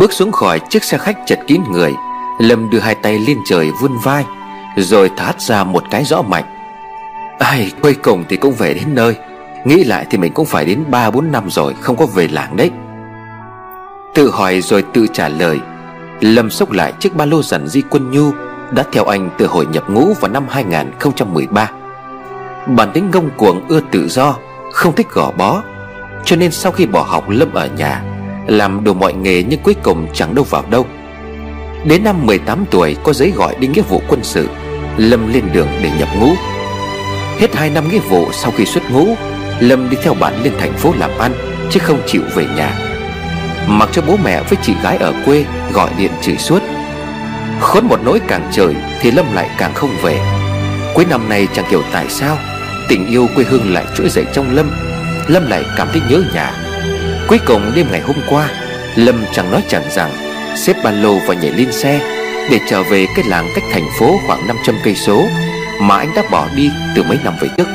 Bước xuống khỏi chiếc xe khách chật kín người, Lâm đưa hai tay lên trời vươn vai, Rồi thát ra một cái rõ mạnh Ai cuối cùng thì cũng về đến nơi, Nghĩ lại thì mình cũng phải đến 3-4 năm rồi, Không có về làng đấy. Tự hỏi rồi tự trả lời, Lâm xốc lại chiếc ba lô dần di quân nhu Đã theo anh từ hồi nhập ngũ vào năm 2013 Bản tính ngông cuồng, ưa tự do, Không thích gò bó, Cho nên sau khi bỏ học Lâm ở nhà làm đủ mọi nghề nhưng cuối cùng chẳng đâu vào đâu. Đến năm 18 tuổi, có giấy gọi đi nghĩa vụ quân sự, Lâm lên đường để nhập ngũ. Hết 2 năm nghĩa vụ sau khi xuất ngũ, Lâm đi theo bạn lên thành phố làm ăn, Chứ không chịu về nhà. Mặc cho bố mẹ với chị gái ở quê Gọi điện chửi suốt. Khốn một nỗi càng trời Thì Lâm lại càng không về. Cuối năm nay chẳng hiểu tại sao, Tình yêu quê hương lại trỗi dậy trong Lâm. Lâm lại cảm thấy nhớ nhà. Cuối cùng đêm ngày hôm qua, Lâm chẳng nói chẳng rằng, Xếp ba lô và nhảy lên xe Để trở về cái làng cách thành phố khoảng 500 cây số Mà anh đã bỏ đi từ mấy năm về trước.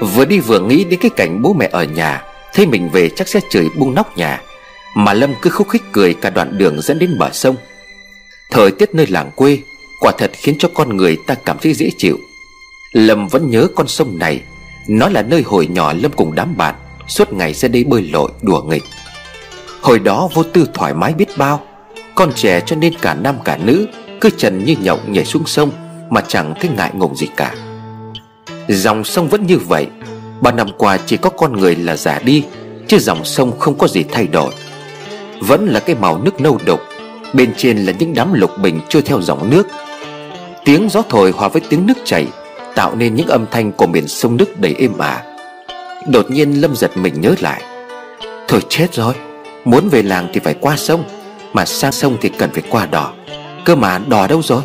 Vừa đi vừa nghĩ đến cái cảnh bố mẹ ở nhà, Thấy mình về chắc sẽ chửi bung nóc nhà, Mà Lâm cứ khúc khích cười cả đoạn đường dẫn đến bờ sông. Thời tiết nơi làng quê Quả thật khiến cho con người ta cảm thấy dễ chịu. Lâm vẫn nhớ con sông này. Nó là nơi hồi nhỏ Lâm cùng đám bạn. Suốt ngày ra đây bơi lội, đùa nghịch. Hồi đó vô tư thoải mái biết bao. Con trẻ cho nên cả nam cả nữ Cứ trần như nhộng nhảy xuống sông Mà chẳng thấy ngại ngùng gì cả. Dòng sông vẫn như vậy. Bao năm qua chỉ có con người là già đi, Chứ dòng sông không có gì thay đổi. Vẫn là cái màu nước nâu đục. Bên trên là những đám lục bình trôi theo dòng nước. Tiếng gió thổi hòa với tiếng nước chảy, Tạo nên những âm thanh của miền sông nước đầy êm ả. Đột nhiên Lâm giật mình nhớ lại. Thôi chết rồi, Muốn về làng thì phải qua sông, Mà sang sông thì cần phải qua đò. Cơ mà đò đâu rồi?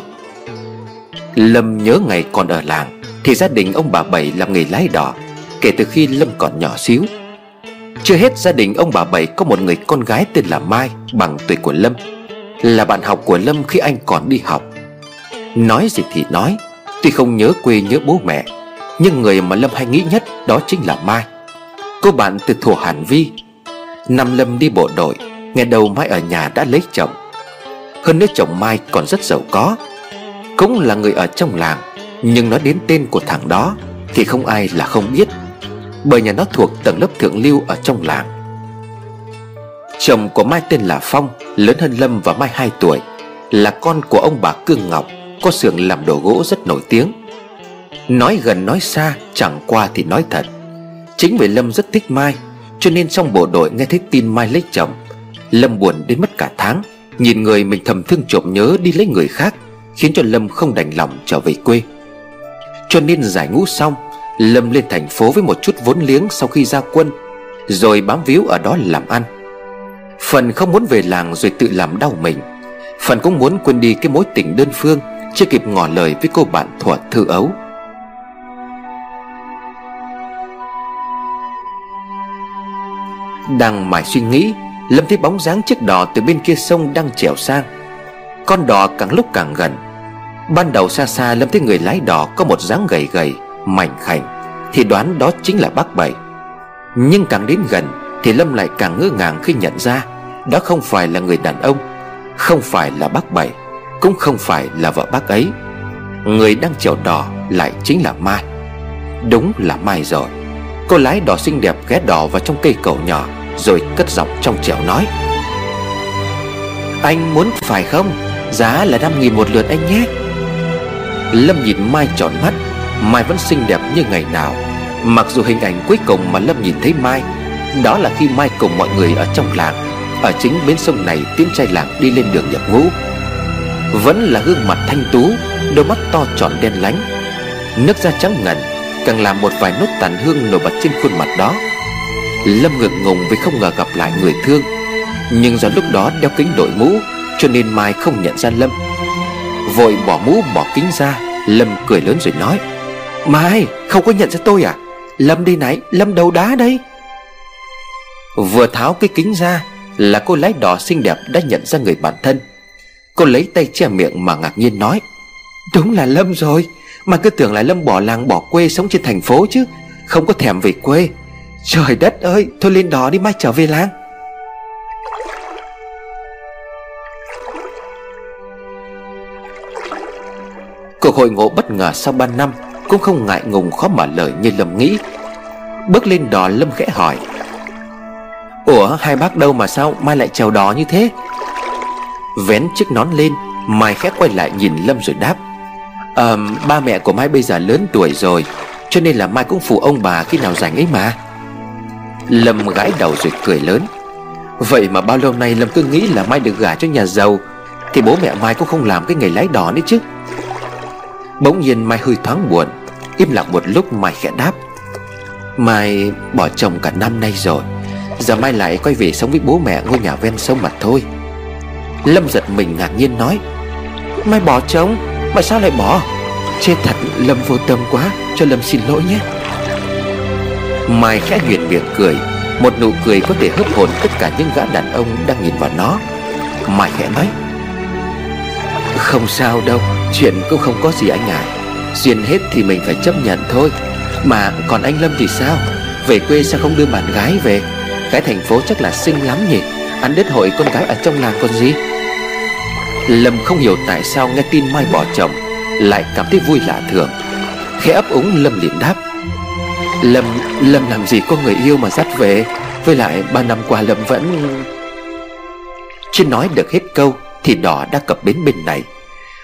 Lâm nhớ ngày còn ở làng, Thì gia đình ông bà Bảy làm nghề lái đò, Kể từ khi Lâm còn nhỏ xíu. Chưa hết gia đình ông bà Bảy có một người con gái tên là Mai, Bằng tuổi của Lâm. Là bạn học của Lâm khi anh còn đi học. Nói gì thì nói. Tuy không nhớ quê nhớ bố mẹ, Nhưng người mà Lâm hay nghĩ nhất đó chính là Mai. Cô bạn từ thủ Hàn Vi. Năm Lâm đi bộ đội Nghe đầu Mai ở nhà đã lấy chồng. Hơn nữa chồng Mai còn rất giàu có. Cũng là người ở trong làng, Nhưng nói đến tên của thằng đó Thì không ai là không biết, Bởi nhà nó thuộc tầng lớp thượng lưu ở trong làng. Chồng của Mai tên là Phong, Lớn hơn Lâm và Mai 2 tuổi, Là con của ông bà Cương Ngọc. Có xưởng làm đồ gỗ rất nổi tiếng. Nói gần nói xa, Chẳng qua thì nói thật. Chính vì Lâm rất thích Mai, Cho nên trong bộ đội nghe thấy tin Mai lấy chồng. Lâm buồn đến mất cả tháng. Nhìn người mình thầm thương trộm nhớ đi lấy người khác, Khiến cho Lâm không đành lòng trở về quê. Cho nên giải ngũ xong, Lâm lên thành phố với một chút vốn liếng sau khi ra quân, Rồi bám víu ở đó làm ăn. Phần không muốn về làng rồi tự làm đau mình. Phần cũng muốn quên đi cái mối tình đơn phương. Chưa kịp ngỏ lời với cô bạn thuở thư ấu. Đang mải suy nghĩ, Lâm thấy bóng dáng chiếc đò từ bên kia sông đang trèo sang. Con đò càng lúc càng gần. Ban đầu xa xa Lâm thấy người lái đò có một dáng gầy gầy, Mảnh khảnh, Thì đoán đó chính là bác Bảy. Nhưng càng đến gần, Thì Lâm lại càng ngỡ ngàng khi nhận ra Đó không phải là người đàn ông, Không phải là bác Bảy. Cũng không phải là vợ bác ấy. Người đang chèo đò lại chính là Mai. Đúng là Mai rồi. Cô lái đò xinh đẹp ghé đò vào trong cây cầu nhỏ, Rồi cất giọng trong trẻo nói. Anh muốn phải không? Giá là 5 nghìn một lượt anh nhé. Lâm nhìn Mai tròn mắt. Mai vẫn xinh đẹp như ngày nào. Mặc dù hình ảnh cuối cùng mà Lâm nhìn thấy Mai, Đó là khi Mai cùng mọi người ở trong làng, Ở chính bến sông này tiến trai làng đi lên đường nhập ngũ. Vẫn là gương mặt thanh tú, Đôi mắt to tròn đen lánh. Nước da trắng ngần, Càng làm một vài nốt tàn hương nổi bật trên khuôn mặt đó. Lâm ngượng ngùng vì không ngờ gặp lại người thương, Nhưng do lúc đó đeo kính đội mũ, Cho nên Mai không nhận ra Lâm. Vội bỏ mũ, bỏ kính ra, Lâm cười lớn rồi nói, Mai, không có nhận ra tôi à? Lâm đi này, Lâm đầu đá đây. Vừa tháo cái kính ra, Là cô lái đỏ xinh đẹp đã nhận ra người bản thân. Cô lấy tay che miệng mà ngạc nhiên nói. Đúng là Lâm rồi. Mà cứ tưởng là Lâm bỏ làng bỏ quê sống trên thành phố chứ. Không có thèm về quê. Trời đất ơi Thôi lên đó đi mai trở về làng. Cuộc hội ngộ bất ngờ sau 3 năm Cũng không ngại ngùng khó mở lời như Lâm nghĩ. Bước lên đò Lâm khẽ hỏi. Ủa hai bác đâu mà sao Mai lại chèo đò như thế Vén chiếc nón lên, Mai khẽ quay lại nhìn Lâm rồi đáp. Ờ ba mẹ của Mai bây giờ lớn tuổi rồi, Cho nên là Mai cũng phụ ông bà khi nào rảnh ấy mà. Lâm gãi đầu rồi cười lớn. Vậy mà bao lâu nay Lâm cứ nghĩ là Mai được gả cho nhà giàu, Thì bố mẹ Mai cũng không làm cái nghề lái đò nữa chứ. Bỗng nhiên Mai hơi thoáng buồn, Im lặng một lúc Mai khẽ đáp. Mai bỏ chồng cả năm nay rồi, Giờ Mai lại quay về sống với bố mẹ ngôi nhà ven sông mà thôi. Lâm giật mình ngạc nhiên nói, Mai bỏ chồng Mà sao lại bỏ? Chết thật, Lâm vô tâm quá, Cho Lâm xin lỗi nhé. Mai khẽ huyền miệng cười, Một nụ cười có thể hấp hồn tất cả những gã đàn ông đang nhìn vào nó. Mai khẽ nói, Không sao đâu, Chuyện cũng không có gì anh ạ. À. Duyên hết thì mình phải chấp nhận thôi. Mà còn anh Lâm thì sao? Về quê sao không đưa bạn gái về? Cái thành phố chắc là xinh lắm nhỉ. Ăn đứt hội con gái ở trong làng còn gì? Lâm không hiểu tại sao nghe tin Mai bỏ chồng, Lại cảm thấy vui lạ thường. Khẽ ấp úng, Lâm liền đáp. Lâm Lâm làm gì có người yêu mà dắt về? Với lại, ba năm qua Lâm vẫn Chưa nói được hết câu, Thì đỏ đã cập bến bên này.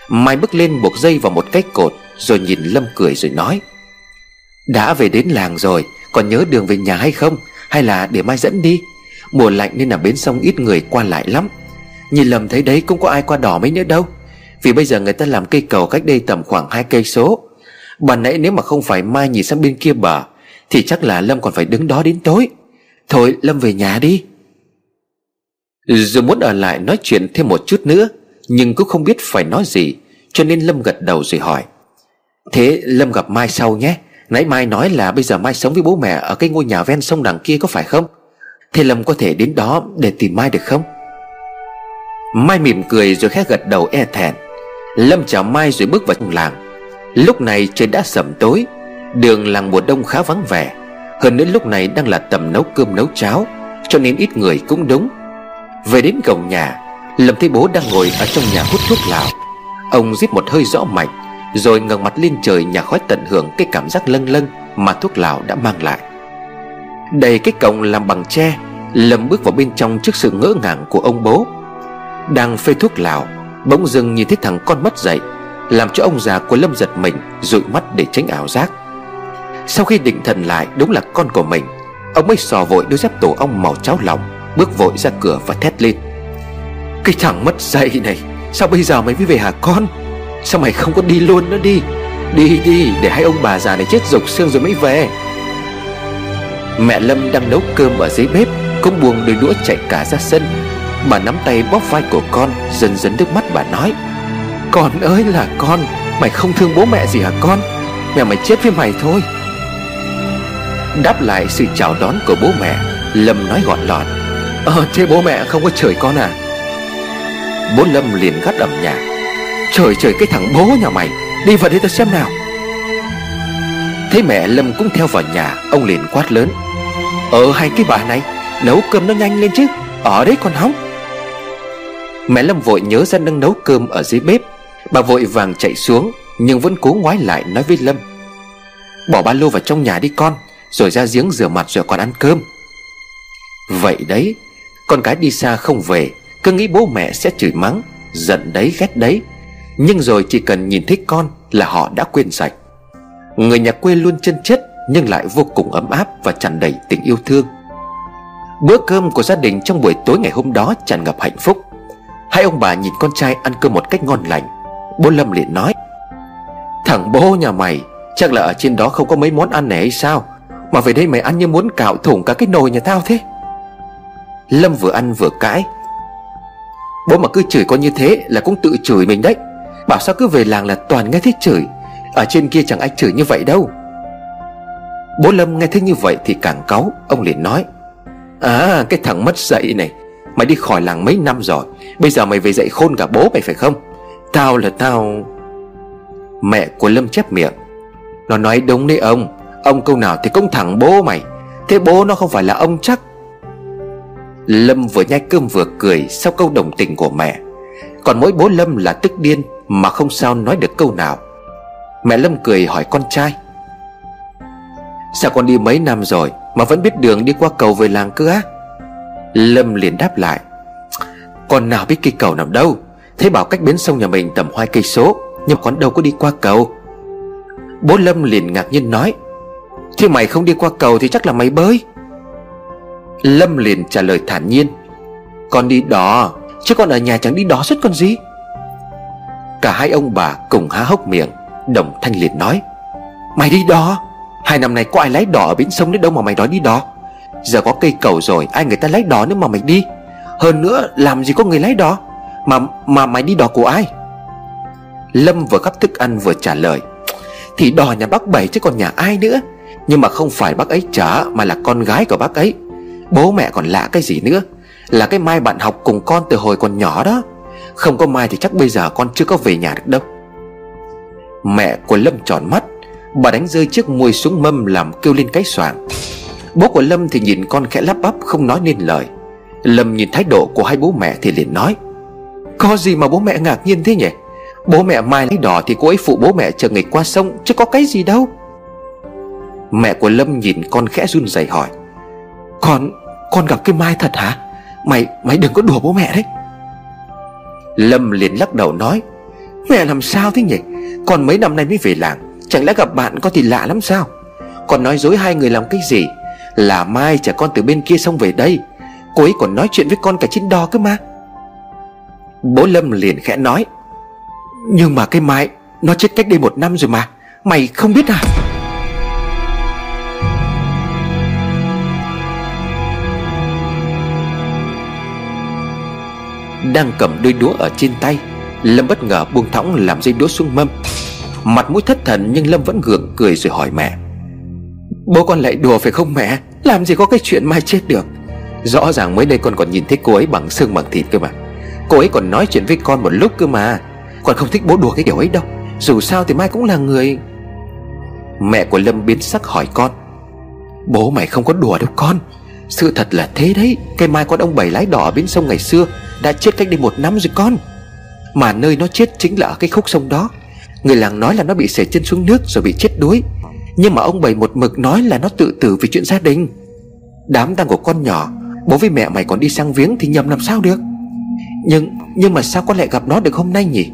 Mai bước lên buộc dây vào một cái cột, Rồi nhìn Lâm cười rồi nói. Đã về đến làng rồi, Còn nhớ đường về nhà hay không? Hay là để Mai dẫn đi? Mùa lạnh nên là bến sông ít người qua lại lắm. Nhìn lầm thấy đấy, cũng có ai qua đỏ mấy nữa đâu. Vì bây giờ người ta làm cây cầu cách đây tầm khoảng hai cây số. Bà nãy nếu mà không phải Mai nhìn sang bên kia bờ, Thì chắc là Lâm còn phải đứng đó đến tối. Thôi, Lâm về nhà đi. Dù muốn ở lại nói chuyện thêm một chút nữa, Nhưng cũng không biết phải nói gì, Cho nên Lâm gật đầu rồi hỏi. Thế Lâm gặp Mai sau nhé. Nãy Mai nói là bây giờ Mai sống với bố mẹ Ở cái ngôi nhà ven sông đằng kia có phải không? Thế Lâm có thể đến đó để tìm Mai được không? Mai mỉm cười rồi khẽ gật đầu e thẹn. Lâm chào Mai rồi bước vào trong làng. Lúc này trời đã sẩm tối, Đường làng mùa đông khá vắng vẻ. Hơn nữa lúc này đang là tầm nấu cơm nấu cháo, Cho nên ít người cũng đúng. Về đến cổng nhà, Lâm thấy bố đang ngồi ở trong nhà hút thuốc lào. Ông giết một hơi rõ mạch, Rồi ngẩng mặt lên trời nhà khói tận hưởng Cái cảm giác lâng lâng mà thuốc lào đã mang lại. Đầy cái cổng làm bằng tre, Lâm bước vào bên trong trước sự ngỡ ngàng của ông bố. Đang phê thuốc lào, Bỗng dưng nhìn thấy thằng con mất dậy, Làm cho ông già của Lâm giật mình, dụi mắt để tránh ảo giác. Sau khi định thần lại, đúng là con của mình, Ông mới sò vội đôi dép tổ ong màu cháo lòng Bước vội ra cửa và thét lên. Cái thằng mất dậy này, Sao bây giờ mày mới về hả con? Sao mày không có đi luôn nữa đi? Đi đi, để hai ông bà già này chết rục xương rồi mới về. Mẹ Lâm đang nấu cơm ở dưới bếp, Cũng buông đôi đũa chạy cả ra sân Bà nắm tay bóp vai của con, Dần dần nước mắt bà nói, Con ơi là con, Mày không thương bố mẹ gì hả con? Mẹ mày chết với mày thôi. Đáp lại sự chào đón của bố mẹ, Lâm nói gọn lọt Ờ thế bố mẹ không có chửi con à? Bố Lâm liền gắt ẩm nhà Trời trời, cái thằng bố nhà mày, Đi vào đây tao xem nào. Thấy mẹ Lâm cũng theo vào nhà, Ông liền quát lớn Ờ hai cái bà này, Nấu cơm nó nhanh lên chứ, Ở đấy còn hóng. Mẹ Lâm vội nhớ ra đang nấu cơm ở dưới bếp. Bà vội vàng chạy xuống, Nhưng vẫn cố ngoái lại nói với Lâm. Bỏ ba lô vào trong nhà đi con, Rồi ra giếng rửa mặt rồi còn ăn cơm. Vậy đấy, Con cái đi xa không về, Cứ nghĩ bố mẹ sẽ chửi mắng, Giận đấy, ghét đấy. Nhưng rồi chỉ cần nhìn thấy con Là họ đã quên sạch. Người nhà quê luôn chân chất, Nhưng lại vô cùng ấm áp và tràn đầy tình yêu thương. Bữa cơm của gia đình trong buổi tối ngày hôm đó tràn ngập hạnh phúc. Hai ông bà nhìn con trai ăn cơm một cách ngon lành. Bố Lâm liền nói, Thằng bố nhà mày, Chắc là ở trên đó không có mấy món ăn này hay sao? Mà về đây mày ăn như muốn cạo thủng cả cái nồi nhà tao thế. Lâm vừa ăn vừa cãi, Bố mà cứ chửi con như thế là cũng tự chửi mình đấy. Bảo sao cứ về làng là toàn nghe thấy chửi, Ở trên kia chẳng ai chửi như vậy đâu. Bố Lâm nghe thấy như vậy thì càng cáu, Ông liền nói À cái thằng mất dạy này, Mày đi khỏi làng mấy năm rồi Bây giờ mày về dạy khôn cả bố mày phải không? Tao là tao. Mẹ của Lâm chép miệng. Nó nói đúng đấy ông. Ông câu nào thì cũng thẳng bố mày. Thế bố nó không phải là ông chắc. Lâm vừa nhai cơm vừa cười Sau câu đồng tình của mẹ. Còn mỗi bố Lâm là tức điên Mà không sao nói được câu nào. Mẹ Lâm cười hỏi con trai. Sao con đi mấy năm rồi Mà vẫn biết đường đi qua cầu về làng cơ á? Lâm liền đáp lại. Con nào biết cây cầu nằm đâu? Thế bảo cách bến sông nhà mình tầm hai cây số, Nhưng con đâu có đi qua cầu. Bố Lâm liền ngạc nhiên nói, Thế mày không đi qua cầu thì chắc là mày bơi. Lâm liền trả lời thản nhiên, Con đi đò, Chứ con ở nhà chẳng đi đò suốt con gì. Cả hai ông bà cùng há hốc miệng, Đồng Thanh liền nói, Mày đi đò? Hai năm nay có ai lái đò ở bến sông nữa đâu mà mày nói đi đò. Giờ có cây cầu rồi, Ai người ta lái đò nữa mà mày đi. Hơn nữa, làm gì có người lái đò? Mà mà mày đi đò của ai? Lâm vừa gắp thức ăn vừa trả lời. Thì đò nhà bác Bảy chứ còn nhà ai nữa? Nhưng mà không phải bác ấy chở Mà là con gái của bác ấy. Bố mẹ còn lạ cái gì nữa? Là cái Mai bạn học cùng con từ hồi còn nhỏ đó. Không có Mai thì chắc bây giờ con chưa có về nhà được đâu. Mẹ của Lâm tròn mắt. Bà đánh rơi chiếc muôi xuống mâm làm kêu lên cái soảng. Bố của Lâm thì nhìn con khẽ lắp bắp, không nói nên lời. Lâm nhìn thái độ của hai bố mẹ thì liền nói Có gì mà bố mẹ ngạc nhiên thế nhỉ? Bố mẹ mai lấy đỏ thì cô ấy phụ bố mẹ chờ nghịch qua sông Chứ có cái gì đâu. Mẹ của Lâm nhìn con khẽ run rẩy hỏi Con, con gặp cái Mai thật hả? Mày, mày đừng có đùa bố mẹ đấy. Lâm liền lắc đầu nói Mẹ làm sao thế nhỉ? Con mấy năm nay mới về làng Chẳng lẽ gặp bạn con thì lạ lắm sao? Con nói dối hai người làm cái gì? Là Mai chở con từ bên kia xong về đây Cô ấy còn nói chuyện với con cả trên đò cơ mà. Bố Lâm liền khẽ nói, Nhưng mà cái Mai, Nó chết cách đây một năm rồi mà, Mày không biết à? Đang cầm đôi đũa ở trên tay, Lâm bất ngờ buông thõng làm dây đũa xuống mâm. Mặt mũi thất thần nhưng Lâm vẫn gượng cười rồi hỏi mẹ, Bố con lại đùa phải không mẹ? Làm gì có cái chuyện mai chết được? Rõ ràng mới đây con còn nhìn thấy cô ấy bằng xương bằng thịt cơ mà. Cô ấy còn nói chuyện với con một lúc cơ mà. Con không thích bố đùa cái kiểu ấy đâu. Dù sao thì mai cũng là người. Mẹ của Lâm biến sắc hỏi con. Bố mày không có đùa đâu con. Sự thật là thế đấy. Cây mai con ông bảy lái đỏ ở bên sông ngày xưa Đã chết cách đây một năm rồi con. Mà nơi nó chết chính là ở cái khúc sông đó. Người làng nói là nó bị sể chân xuống nước rồi bị chết đuối. Nhưng mà ông bảy một mực nói là nó tự tử vì chuyện gia đình. Đám tang của con nhỏ Bố với mẹ mày còn đi sang viếng thì nhầm làm sao được? Nhưng nhưng mà sao con lại gặp nó được hôm nay nhỉ?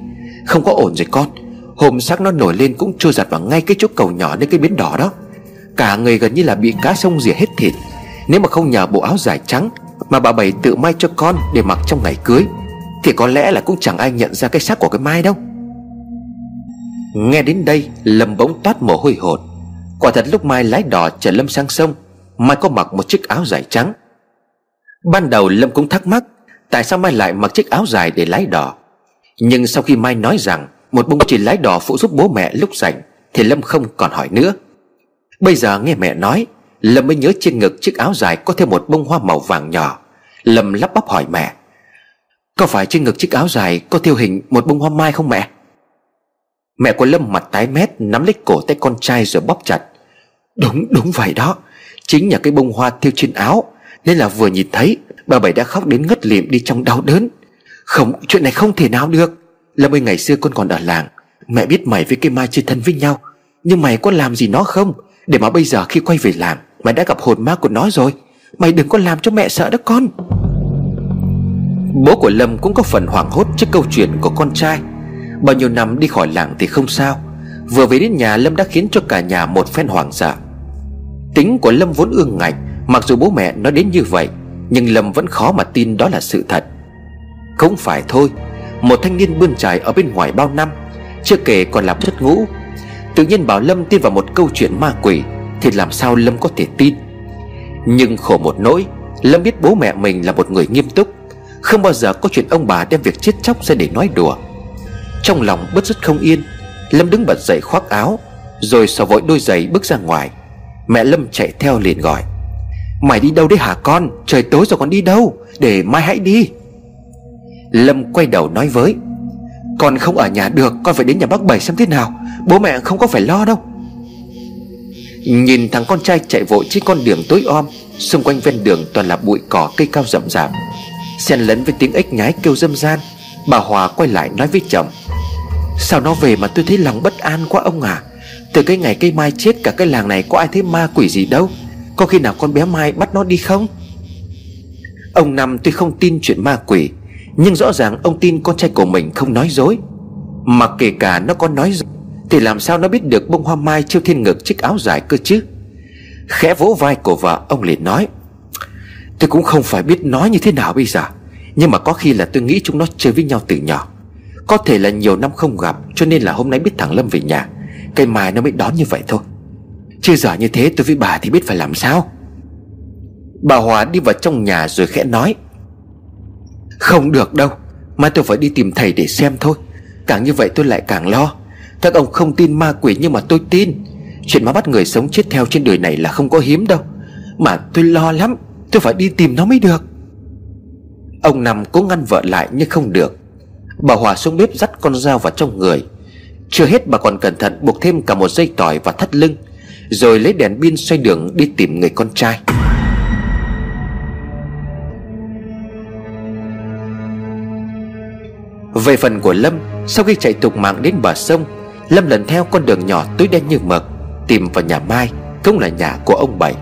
Không có ổn rồi con. Hôm xác nó nổi lên cũng trôi giặt vào ngay cái chỗ cầu nhỏ nơi cái biến đỏ đó. Cả người gần như là bị cá sông rỉa hết thịt. Nếu mà không nhờ bộ áo dài trắng Mà bà bảy tự may cho con để mặc trong ngày cưới, Thì có lẽ là cũng chẳng ai nhận ra cái xác của cái Mai đâu. Nghe đến đây, Lâm bỗng toát mồ hôi hột. Quả thật lúc Mai lái đò chở Lâm sang sông, Mai có mặc một chiếc áo dài trắng. Ban đầu Lâm cũng thắc mắc, Tại sao Mai lại mặc chiếc áo dài để lái đò? Nhưng sau khi Mai nói rằng Một bông chỉ lái đò phụ giúp bố mẹ lúc rảnh, Thì Lâm không còn hỏi nữa. Bây giờ nghe mẹ nói, Lâm mới nhớ trên ngực chiếc áo dài Có thêm một bông hoa màu vàng nhỏ. Lâm lắp bắp hỏi mẹ, Có phải trên ngực chiếc áo dài Có thiêu hình một bông hoa mai không mẹ? Mẹ của Lâm mặt tái mét, Nắm lấy cổ tay con trai rồi bóp chặt. Đúng đúng vậy đó. Chính là cái bông hoa thiêu trên áo nên là vừa nhìn thấy, Bà Bảy đã khóc đến ngất lịm đi trong đau đớn. Không, chuyện này không thể nào được. Là mươi ngày xưa con còn ở làng, Mẹ biết mày với cái Mai chơi thân với nhau. Nhưng mày có làm gì nó không? Để mà bây giờ khi quay về làm Mày đã gặp hồn ma của nó rồi. Mày đừng có làm cho mẹ sợ đó con. Bố của Lâm cũng có phần hoảng hốt trước câu chuyện của con trai. Bao nhiêu năm đi khỏi làng thì không sao. Vừa về đến nhà, Lâm đã khiến cho cả nhà một phen hoảng sợ. Tính của Lâm vốn ương ngạnh Mặc dù bố mẹ nói đến như vậy, Nhưng Lâm vẫn khó mà tin đó là sự thật. Không phải thôi, Một thanh niên bươn trải ở bên ngoài bao năm, Chưa kể còn làm chất ngũ. Tự nhiên bảo Lâm tin vào một câu chuyện ma quỷ, Thì làm sao Lâm có thể tin? Nhưng khổ một nỗi, Lâm biết bố mẹ mình là một người nghiêm túc. Không bao giờ có chuyện ông bà đem việc chết chóc ra để nói đùa. Trong lòng bất rất không yên, Lâm đứng bật dậy khoác áo, Rồi xỏ vội đôi giày bước ra ngoài. Mẹ Lâm chạy theo liền gọi. Mày đi đâu đấy hả con? Trời tối rồi còn đi đâu? Để mai hãy đi. Lâm quay đầu nói với, Con không ở nhà được, Con phải đến nhà bác Bảy xem thế nào. Bố mẹ không có phải lo đâu. Nhìn thằng con trai chạy vội trên con đường tối om, Xung quanh ven đường toàn là bụi cỏ, cây cao rậm rạp. Xen lẫn với tiếng ếch nhái kêu dâm gian Bà Hòa quay lại nói với chồng, Sao nó về mà tôi thấy lòng bất an quá ông à? Từ cái ngày cây mai chết, cả cái làng này có ai thấy ma quỷ gì đâu? Có khi nào con bé Mai bắt nó đi không? Ông Năm tuy không tin chuyện ma quỷ, Nhưng rõ ràng ông tin con trai của mình không nói dối. Mà kể cả nó có nói dối, Thì làm sao nó biết được bông hoa mai treo thiên ngực chiếc áo dài cơ chứ? Khẽ vỗ vai của vợ, ông liền nói, Tôi cũng không phải biết nói như thế nào bây giờ, Nhưng mà có khi là tôi nghĩ chúng nó chơi với nhau từ nhỏ. Có thể là nhiều năm không gặp, Cho nên là hôm nay biết thằng Lâm về nhà, Cây mai nó mới đón như vậy thôi. Chứ giờ như thế tôi với bà thì biết phải làm sao. Bà Hòa đi vào trong nhà rồi khẽ nói, Không được đâu, Mai tôi phải đi tìm thầy để xem thôi. Càng như vậy tôi lại càng lo. Các ông không tin ma quỷ nhưng mà tôi tin. Chuyện mà bắt người sống chết theo trên đời này là không có hiếm đâu. Mà tôi lo lắm, Tôi phải đi tìm nó mới được. Ông Năm cố ngăn vợ lại nhưng không được. Bà Hòa xuống bếp dắt con dao vào trong người. Chưa hết bà còn cẩn thận buộc thêm cả một dây tỏi và thắt lưng. Rồi lấy đèn pin xoay đường đi tìm người con trai. Về phần của Lâm, Sau khi chạy tục mạng đến bờ sông, Lâm lần theo con đường nhỏ tối đen như mực, Tìm vào nhà Mai, Cũng là nhà của ông Bảy.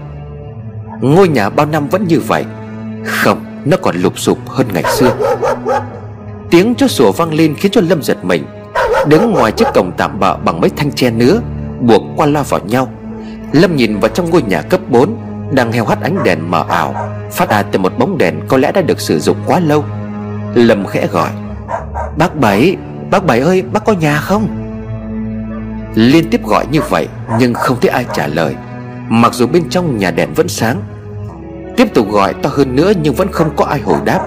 Ngôi nhà bao năm vẫn như vậy, Không, Nó còn lụp sụp hơn ngày xưa. Tiếng chó sủa vang lên khiến cho Lâm giật mình, Đứng ngoài chiếc cổng tạm bợ bằng mấy thanh tre nứa, Buộc qua loa vào nhau. Lâm nhìn vào trong ngôi nhà cấp 4 Đang heo hắt ánh đèn mờ ảo, Phát ra từ một bóng đèn có lẽ đã được sử dụng quá lâu. Lâm khẽ gọi, Bác Bảy Bác Bảy ơi, bác có nhà không? Liên tiếp gọi như vậy, Nhưng không thấy ai trả lời. Mặc dù bên trong nhà đèn vẫn sáng, Tiếp tục gọi to hơn nữa Nhưng vẫn không có ai hồi đáp.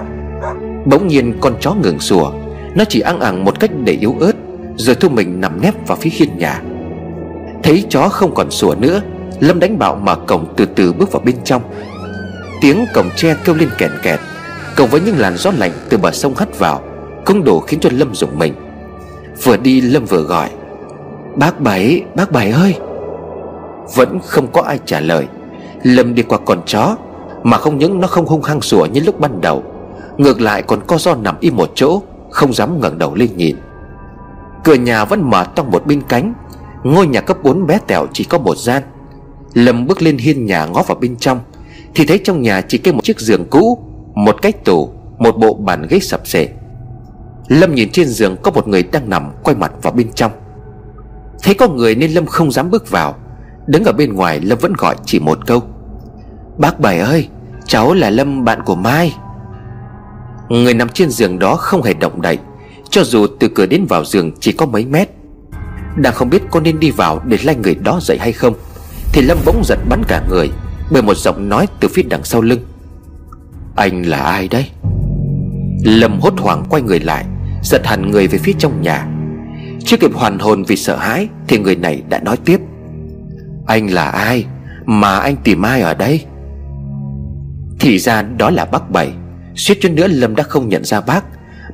Bỗng nhiên con chó ngừng sủa, Nó chỉ ăn ẳng một cách để yếu ớt, Rồi thu mình nằm nép vào phía hiên nhà. Thấy chó không còn sủa nữa Lâm đánh bạo mở cổng từ từ bước vào bên trong. Tiếng cổng tre kêu lên kẹt kẹt Cộng với những làn gió lạnh từ bờ sông hắt vào Cũng đủ khiến cho Lâm rùng mình. Vừa đi Lâm vừa gọi Bác Bảy, bác Bảy ơi! Vẫn không có ai trả lời. Lâm đi qua con chó Mà không những nó không hung hăng sủa như lúc ban đầu Ngược lại còn co do nằm im một chỗ Không dám ngẩng đầu lên nhìn. Cửa nhà vẫn mở toang một bên cánh Ngôi nhà cấp 4 bé tẹo chỉ có một gian. Lâm bước lên hiên nhà ngó vào bên trong, Thì thấy trong nhà chỉ kê một chiếc giường cũ, Một cái tủ, Một bộ bàn ghế sập sệ. Lâm nhìn trên giường có một người đang nằm Quay mặt vào bên trong. Thấy có người nên Lâm không dám bước vào. Đứng ở bên ngoài, Lâm vẫn gọi chỉ một câu. Bác Bảy ơi, Cháu là Lâm, bạn của Mai. Người nằm trên giường đó không hề động đậy, Cho dù từ cửa đến vào giường chỉ có mấy mét. Đang không biết có nên đi vào để lay người đó dậy hay không. Thì Lâm bỗng giật bắn cả người, Bởi một giọng nói từ phía đằng sau lưng. Anh là ai đấy? Lâm hốt hoảng quay người lại, Giật hẳn người về phía trong nhà. Chưa kịp hoàn hồn vì sợ hãi, Thì người này đã nói tiếp. Anh là ai? Mà anh tìm ai ở đây? Thì ra đó là bác Bảy. Suýt chút nữa Lâm đã không nhận ra bác,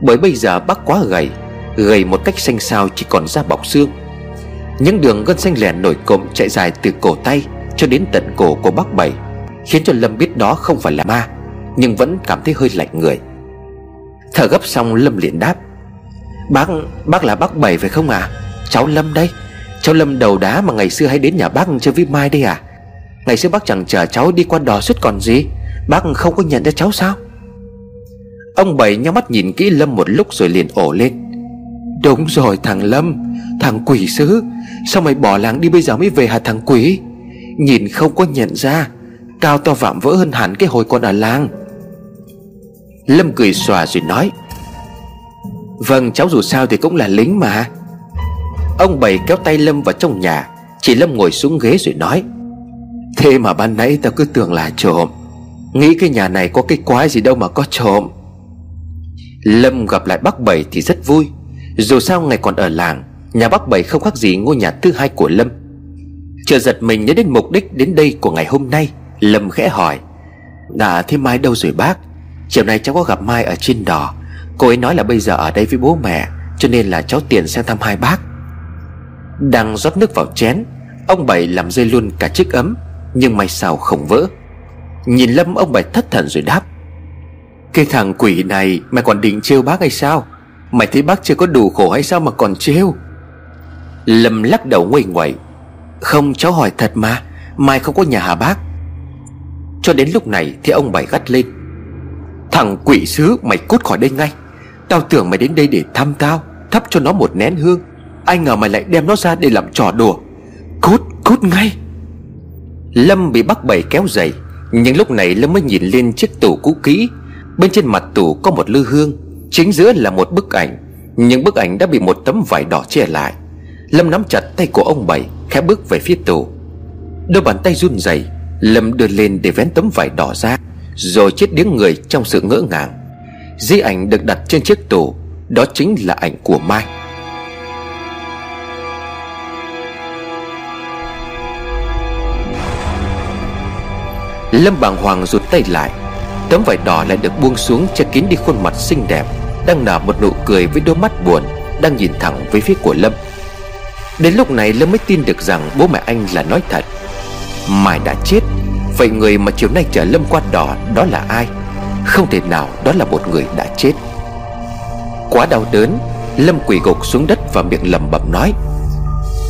Bởi bây giờ bác quá gầy. Gầy một cách xanh xao chỉ còn da bọc xương. Những đường gân xanh lẻ nổi cộm chạy dài từ cổ tay Cho đến tận cổ của bác Bảy Khiến cho Lâm biết đó không phải là ma Nhưng vẫn cảm thấy hơi lạnh người. Thở gấp xong Lâm liền đáp Bác, bác là bác Bảy phải không à Cháu Lâm đây Cháu Lâm đầu đá mà ngày xưa hay đến nhà bác chơi với Mai đây à? Ngày xưa bác chẳng chờ cháu đi qua đò suốt còn gì Bác không có nhận ra cháu sao? Ông Bảy nhau mắt nhìn kỹ Lâm một lúc rồi liền ổ lên Đúng rồi thằng Lâm Thằng quỷ sứ Sao mày bỏ làng đi bây giờ mới về hả thằng quỷ? Nhìn không có nhận ra, Cao to vạm vỡ hơn hẳn cái hồi còn ở làng. Lâm cười xòa rồi nói Vâng cháu dù sao thì cũng là lính mà. Ông Bảy kéo tay Lâm vào trong nhà, Chỉ Lâm ngồi xuống ghế rồi nói, Thế mà ban nãy tao cứ tưởng là trộm, Nghĩ cái nhà này có cái quái gì đâu mà có trộm. Lâm gặp lại bác Bảy thì rất vui, Dù sao ngày còn ở làng Nhà bác Bảy không khác gì ngôi nhà thứ hai của Lâm. Chờ giật mình nhớ đến mục đích đến đây của ngày hôm nay, Lâm khẽ hỏi Đã thế Mai đâu rồi bác? Chiều nay cháu có gặp Mai ở trên đò. Cô ấy nói là bây giờ ở đây với bố mẹ, Cho nên là cháu tiền sang thăm hai bác. Đang rót nước vào chén, Ông Bảy làm rơi luôn cả chiếc ấm, Nhưng may sao không vỡ. Nhìn Lâm, ông Bảy thất thần rồi đáp, Cái thằng quỷ này, Mày còn định trêu bác hay sao? Mày thấy bác chưa có đủ khổ hay sao mà còn trêu? Lâm lắc đầu nguầy nguậy Không, cháu hỏi thật mà. Mai không có nhà hả bác? Cho đến lúc này thì ông Bảy gắt lên. Thằng quỷ sứ, mày cút khỏi đây ngay. Tao tưởng mày đến đây để thăm tao, Thắp cho nó một nén hương. Ai ngờ mày lại đem nó ra để làm trò đùa. Cút cút ngay. Lâm bị bác bảy kéo dậy, Nhưng lúc này Lâm mới nhìn lên chiếc tủ cũ kỹ. Bên trên mặt tủ có một lư hương, Chính giữa là một bức ảnh, Nhưng bức ảnh đã bị một tấm vải đỏ che lại. Lâm nắm chặt tay của ông bảy, Khẽ bước về phía tủ Đôi bàn tay run rẩy, Lâm đưa lên để vén tấm vải đỏ ra, Rồi chết điếng người trong sự ngỡ ngàng. Di ảnh được đặt trên chiếc tủ Đó chính là ảnh của Mai. Lâm bàng hoàng rụt tay lại, Tấm vải đỏ lại được buông xuống che kín đi khuôn mặt xinh đẹp, Đang nở một nụ cười với đôi mắt buồn, Đang nhìn thẳng về phía của Lâm. Đến lúc này Lâm mới tin được rằng bố mẹ anh là nói thật. Mai đã chết, Vậy người mà chiều nay chở Lâm qua đỏ đó là ai? Không thể nào đó là một người đã chết. Quá đau đớn, Lâm quỳ gục xuống đất và miệng lẩm bẩm nói,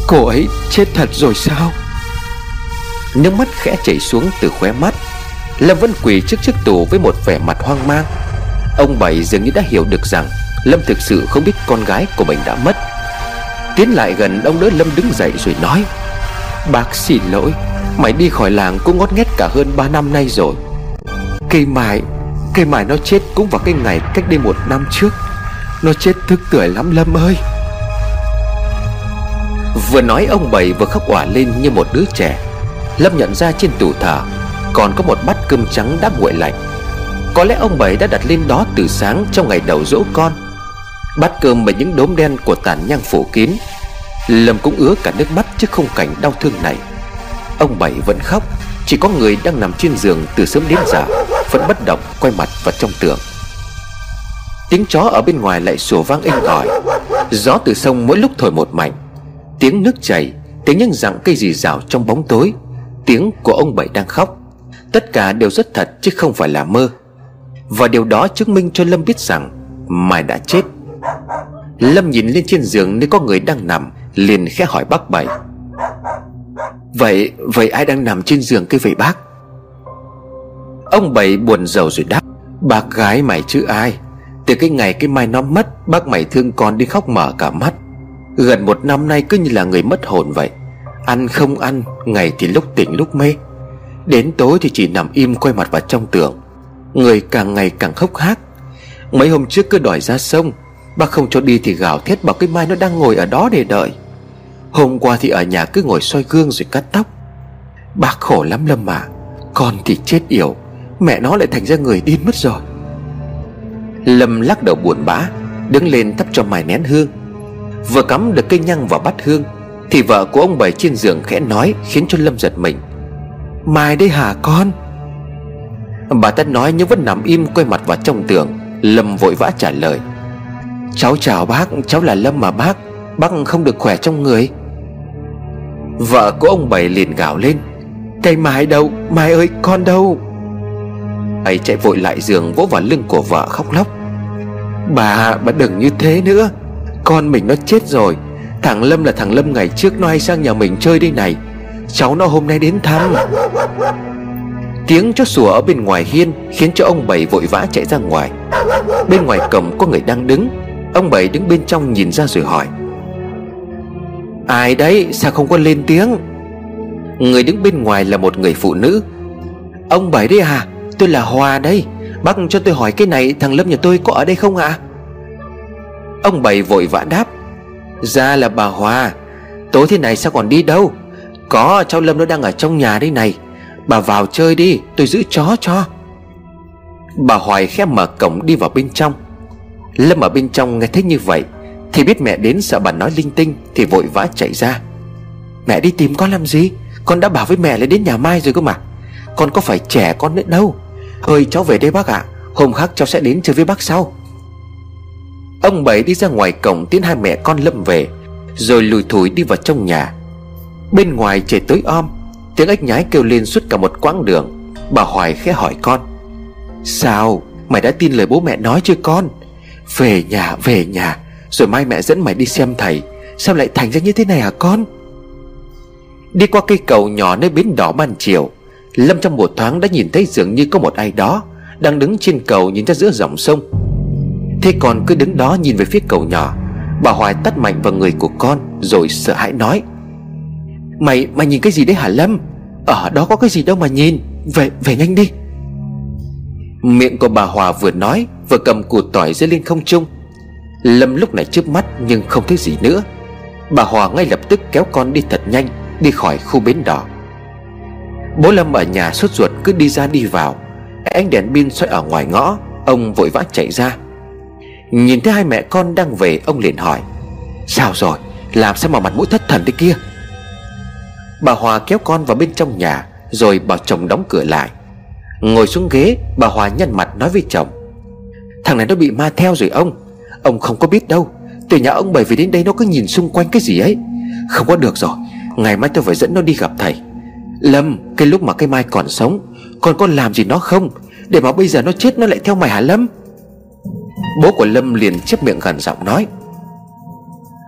Cô ấy chết thật rồi sao? Nước mắt khẽ chảy xuống từ khóe mắt. Lâm vẫn quỳ trước chiếc tủ với một vẻ mặt hoang mang. Ông Bảy dường như đã hiểu được rằng Lâm thực sự không biết con gái của mình đã mất. Tiến lại gần ông đỡ Lâm đứng dậy rồi nói, Bác xin lỗi, Mày đi khỏi làng cũng ngót nghét cả hơn 3 năm nay rồi. Cây mài Cây mài nó chết cũng vào cái ngày cách đây một năm trước. Nó chết thức tuổi lắm Lâm ơi. Vừa nói, ông Bảy vừa khóc òa lên như một đứa trẻ. Lâm nhận ra trên tủ thờ Còn có một bát cơm trắng đã nguội lạnh. Có lẽ ông Bảy đã đặt lên đó từ sáng trong ngày đầu dỗ con. Bát cơm bởi những đốm đen của tàn nhang phủ kín Lâm cũng ứa cả nước mắt trước không cảnh đau thương này. Ông Bảy vẫn khóc, Chỉ có người đang nằm trên giường từ sớm đến giờ, Vẫn bất động, quay mặt vào trong tường. Tiếng chó ở bên ngoài lại sủa vang inh ỏi. Gió từ sông mỗi lúc thổi một mạnh. Tiếng nước chảy, Tiếng những dạng cây rì rào trong bóng tối. Tiếng của ông Bảy đang khóc. Tất cả đều rất thật chứ không phải là mơ. Và điều đó chứng minh cho Lâm biết rằng Mai đã chết. Lâm nhìn lên trên giường nơi có người đang nằm, Liền khẽ hỏi bác Bảy. Vậy Vậy ai đang nằm trên giường kia vậy bác? Ông Bảy buồn rầu rồi đáp. Bác gái mày chứ ai? Từ cái ngày cái mai nó mất, Bác mày thương con đi khóc mở cả mắt. Gần một năm nay cứ như là người mất hồn vậy. Ăn không ăn, Ngày thì lúc tỉnh lúc mê. Đến tối thì chỉ nằm im quay mặt vào trong tường. Người càng ngày càng khóc hát Mấy hôm trước cứ đòi ra sông Bác không cho đi thì gào thét bảo cái mai nó đang ngồi ở đó để đợi. Hôm qua thì ở nhà cứ ngồi soi gương rồi cắt tóc. Bác khổ lắm Lâm mà Con thì chết yểu. Mẹ nó lại thành ra người điên mất rồi. Lâm lắc đầu buồn bã, Đứng lên thắp cho mài nén hương. Vừa cắm được cây nhăng vào bát hương, Thì vợ của ông bảy trên giường khẽ nói, Khiến cho Lâm giật mình. Mai đây hả con? Bà ta nói nhưng vẫn nằm im quay mặt vào trong tường. Lâm vội vã trả lời. Cháu chào bác, Cháu là Lâm mà bác. Bác không được khỏe trong người. Vợ của ông bảy liền gào lên. Cây Mai đâu Mai ơi, con đâu? Ấy chạy vội lại giường, vỗ vào lưng của vợ khóc lóc. Bà bà đừng như thế nữa. Con mình nó chết rồi. Thằng Lâm là thằng Lâm ngày trước nó hay sang nhà mình chơi đây này. Cháu nó hôm nay đến thăm. Tiếng chó sủa ở bên ngoài hiên Khiến cho ông Bảy vội vã chạy ra ngoài. Bên ngoài cổng có người đang đứng. Ông Bảy đứng bên trong nhìn ra rồi hỏi. Ai đấy, sao không có lên tiếng? Người đứng bên ngoài là một người phụ nữ. Ông Bảy đấy à Tôi là Hòa đây Bác cho tôi hỏi cái này, thằng Lâm nhà tôi có ở đây không ạ? À? Ông Bảy vội vã đáp. Ra là bà Hòa Tối thế này sao còn đi đâu? Có, cháu Lâm nó đang ở trong nhà đây này. Bà vào chơi đi, tôi giữ chó cho. Bà Hoài khép mở cổng đi vào bên trong. Lâm ở bên trong nghe thấy như vậy, Thì biết mẹ đến sợ bà nói linh tinh Thì vội vã chạy ra. Mẹ đi tìm con làm gì? Con đã bảo với mẹ là đến nhà Mai rồi cơ mà. Con có phải trẻ con nữa đâu. Ơi, cháu về đây bác ạ. À. Hôm khác cháu sẽ đến chơi với bác sau. Ông Bảy đi ra ngoài cổng tiến hai mẹ con Lâm về, Rồi lùi thủi đi vào trong nhà. Bên ngoài trời tối om, Tiếng ếch nhái kêu lên suốt cả một quãng đường. Bà Hoài khẽ hỏi con, Sao, mày đã tin lời bố mẹ nói chưa con? Về nhà về nhà, Rồi mai mẹ dẫn mày đi xem thầy. Sao lại thành ra như thế này hả con? Đi qua cây cầu nhỏ nơi bến đỏ ban chiều Lâm trong một thoáng đã nhìn thấy dường như có một ai đó Đang đứng trên cầu nhìn ra giữa dòng sông. Thế còn cứ đứng đó nhìn về phía cầu nhỏ. Bà Hoài tắt mạnh vào người của con, Rồi sợ hãi nói. Mày mày nhìn cái gì đấy hả Lâm? Ở đó có cái gì đâu mà nhìn. Về về nhanh đi. Miệng của bà Hòa vừa nói, Vừa cầm củ tỏi dưới lên không trung. Lâm lúc này chớp mắt nhưng không thấy gì nữa. Bà Hòa ngay lập tức kéo con đi thật nhanh, Đi khỏi khu bến đỏ. Bố Lâm ở nhà sốt ruột cứ đi ra đi vào. Ánh đèn pin xoay ở ngoài ngõ, Ông vội vã chạy ra. Nhìn thấy hai mẹ con đang về, Ông liền hỏi, Sao rồi? Làm sao mà mặt mũi thất thần thế kia? Bà Hòa kéo con vào bên trong nhà, Rồi bảo chồng đóng cửa lại. Ngồi xuống ghế, Bà Hòa nhăn mặt nói với chồng. Thằng này nó bị ma theo rồi ông. Ông không có biết đâu. Từ nhà ông bởi vì đến đây nó cứ nhìn xung quanh cái gì ấy. Không có được rồi. Ngày mai tôi phải dẫn nó đi gặp thầy. Lâm, Cái lúc mà cái mai còn sống Còn con làm gì nó không? Để mà bây giờ nó chết, nó lại theo mày hả Lâm? Bố của Lâm liền chép miệng gần giọng nói.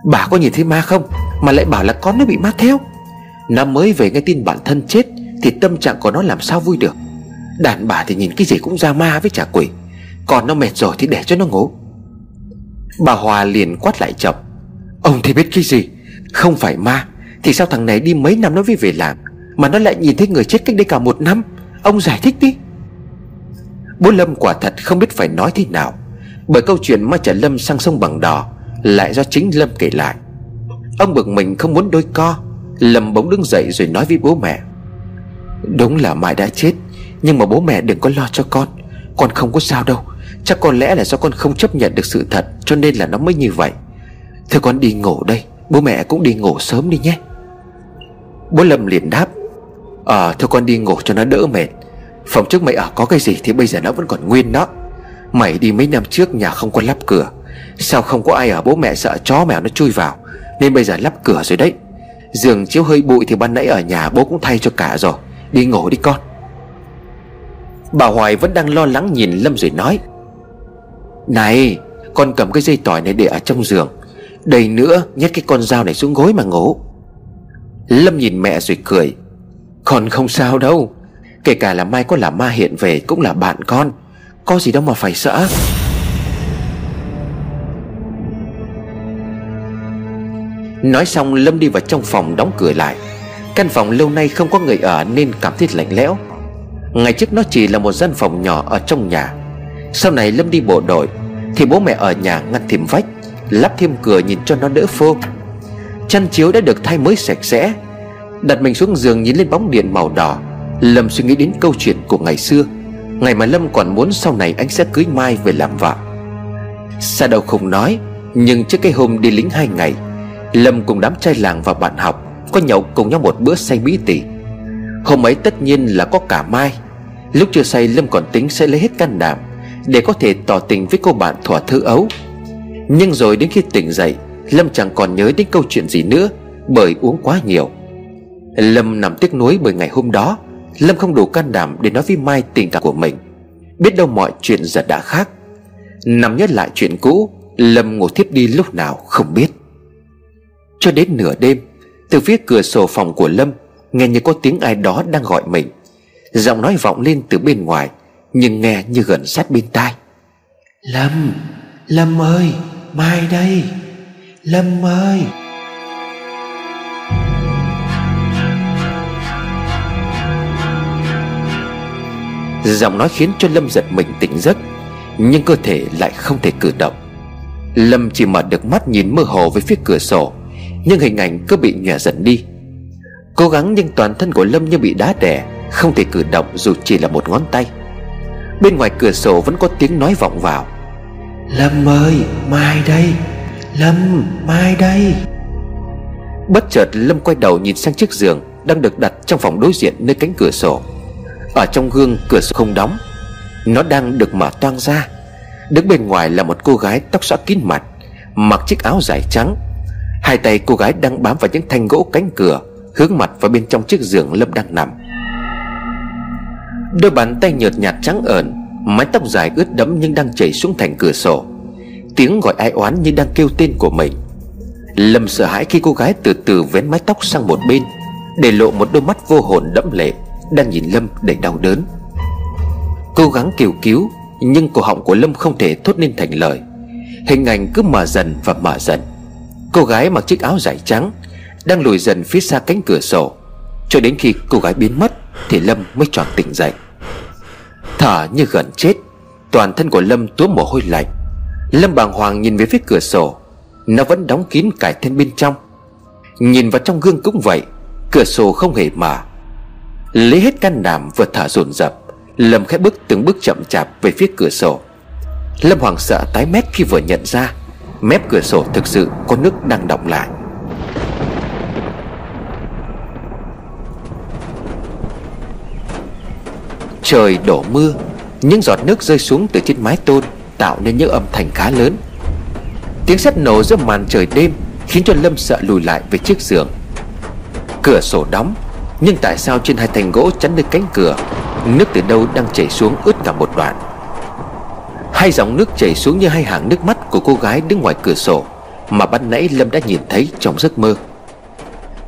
Bà có nhìn thấy ma không? Mà lại bảo là con nó bị ma theo. Nó mới về nghe tin bản thân chết, Thì tâm trạng của nó làm sao vui được? Đàn bà thì nhìn cái gì cũng ra ma với trả quỷ. Còn nó mệt rồi thì để cho nó ngủ. Bà Hòa liền quát lại chồng. Ông thì biết cái gì? Không phải ma, Thì sao thằng này đi mấy năm nó mới về làm Mà nó lại nhìn thấy người chết cách đây cả một năm? Ông giải thích đi. Bố Lâm quả thật không biết phải nói thế nào, Bởi câu chuyện ma trả Lâm sang sông bằng đỏ Lại do chính Lâm kể lại. Ông bực mình không muốn đôi co, Lâm bỗng đứng dậy rồi nói với bố mẹ. Đúng là Mai đã chết nhưng mà bố mẹ đừng có lo cho con. Con không có sao đâu. Chắc có lẽ là do con không chấp nhận được sự thật, Cho nên là nó mới như vậy. Thôi con đi ngủ đây. Bố mẹ cũng đi ngủ sớm đi nhé. Bố Lâm liền đáp. Ờ thôi con đi ngủ cho nó đỡ mệt. Phòng trước mày ở có cái gì thì bây giờ nó vẫn còn nguyên đó. Mày đi mấy năm trước nhà không có lắp cửa. Sao không có ai ở bố mẹ sợ chó mèo nó chui vào? Nên bây giờ lắp cửa rồi đấy. Giường chiếu hơi bụi thì ban nãy ở nhà bố cũng thay cho cả rồi. Đi ngủ đi con. Bà Hoài vẫn đang lo lắng nhìn Lâm rồi nói, Này, Con cầm cái dây tỏi này để ở trong giường. Đây nữa, nhét cái con dao này xuống gối mà ngủ. Lâm nhìn mẹ rồi cười, Con không sao đâu, Kể cả là mai có là ma hiện về Cũng là bạn con, Có gì đâu mà phải sợ. Nói xong, Lâm đi vào trong phòng đóng cửa lại. Căn phòng lâu nay không có người ở Nên cảm thấy lạnh lẽo. Ngày trước nó chỉ là một gian phòng nhỏ ở trong nhà. Sau này Lâm đi bộ đội, Thì bố mẹ ở nhà ngăn thêm vách, Lắp thêm cửa nhìn cho nó đỡ phô. Chăn chiếu đã được thay mới sạch sẽ. Đặt mình xuống giường nhìn lên bóng điện màu đỏ, Lâm suy nghĩ đến câu chuyện của ngày xưa. Ngày mà Lâm còn muốn sau này anh sẽ cưới Mai về làm vợ. Xa đâu không nói, Nhưng trước cái hôm đi lính hai ngày, Lâm cùng đám trai làng và bạn học Có nhậu cùng nhau một bữa say mỹ tỉ. Hôm ấy tất nhiên là có cả Mai. Lúc chưa say, Lâm còn tính sẽ lấy hết can đảm Để có thể tỏ tình với cô bạn thỏa thứ ấu. Nhưng rồi đến khi tỉnh dậy, Lâm chẳng còn nhớ đến câu chuyện gì nữa Bởi uống quá nhiều. Lâm nằm tiếc nuối bởi ngày hôm đó, Lâm không đủ can đảm để nói với Mai tình cảm của mình. Biết đâu mọi chuyện giờ đã khác. Nằm nhớ lại chuyện cũ, Lâm ngủ thiếp đi lúc nào không biết. Cho đến nửa đêm, Từ phía cửa sổ phòng của Lâm, Nghe như có tiếng ai đó đang gọi mình. Giọng nói vọng lên từ bên ngoài Nhưng nghe như gần sát bên tai. Lâm Lâm ơi Mai đây. Lâm ơi. Giọng nói khiến cho Lâm giật mình tỉnh giấc Nhưng cơ thể lại không thể cử động. Lâm chỉ mở được mắt nhìn mơ hồ với phía cửa sổ Nhưng hình ảnh cứ bị nhòe dần đi. Cố gắng nhưng toàn thân của Lâm như bị đá đè Không thể cử động dù chỉ là một ngón tay. Bên ngoài cửa sổ vẫn có tiếng nói vọng vào. Lâm ơi Mai đây. Lâm Mai đây. Bất chợt Lâm quay đầu nhìn sang chiếc giường Đang được đặt trong phòng đối diện nơi cánh cửa sổ. Ở trong gương cửa sổ không đóng. Nó đang được mở toang ra. Đứng bên ngoài là một cô gái tóc xõa kín mặt Mặc chiếc áo dài trắng. Hai tay cô gái đang bám vào những thanh gỗ cánh cửa Hướng mặt vào bên trong chiếc giường Lâm đang nằm Đôi bàn tay nhợt nhạt trắng ẩn Mái tóc dài ướt đẫm nhưng đang chảy xuống thành cửa sổ. Tiếng gọi ai oán như đang kêu tên của mình. Lâm sợ hãi khi cô gái từ từ vén mái tóc sang một bên, Để lộ một đôi mắt vô hồn đẫm lệ, Đang nhìn Lâm đầy đau đớn. Cố gắng kêu cứu, Nhưng cổ họng của Lâm không thể thốt nên thành lời. Hình ảnh cứ mở dần và mở dần. Cô gái mặc chiếc áo dài trắng, Đang lùi dần phía xa cánh cửa sổ. Cho đến khi cô gái biến mất, Thì Lâm mới tròn tỉnh dậy. Thở như gần chết. Toàn thân của Lâm túa mồ hôi lạnh. Lâm bàng hoàng nhìn về phía cửa sổ. Nó vẫn đóng kín cải thêm bên trong. Nhìn vào trong gương cũng vậy. Cửa sổ không hề mở Lấy hết can đảm vừa thở dồn dập, Lâm khẽ bước từng bước chậm chạp về phía cửa sổ. Lâm hoàng sợ tái mét khi vừa nhận ra. Mép cửa sổ thực sự có nước đang động lại. Trời đổ mưa, Những giọt nước rơi xuống từ trên mái tôn Tạo nên những âm thanh khá lớn. Tiếng sét nổ giữa màn trời đêm Khiến cho Lâm sợ lùi lại về chiếc giường. Cửa sổ đóng, Nhưng tại sao trên hai thành gỗ chắn nơi cánh cửa, Nước từ đâu đang chảy xuống ướt cả một đoạn? Hai dòng nước chảy xuống như hai hàng nước mắt của cô gái đứng ngoài cửa sổ Mà ban nãy Lâm đã nhìn thấy trong giấc mơ.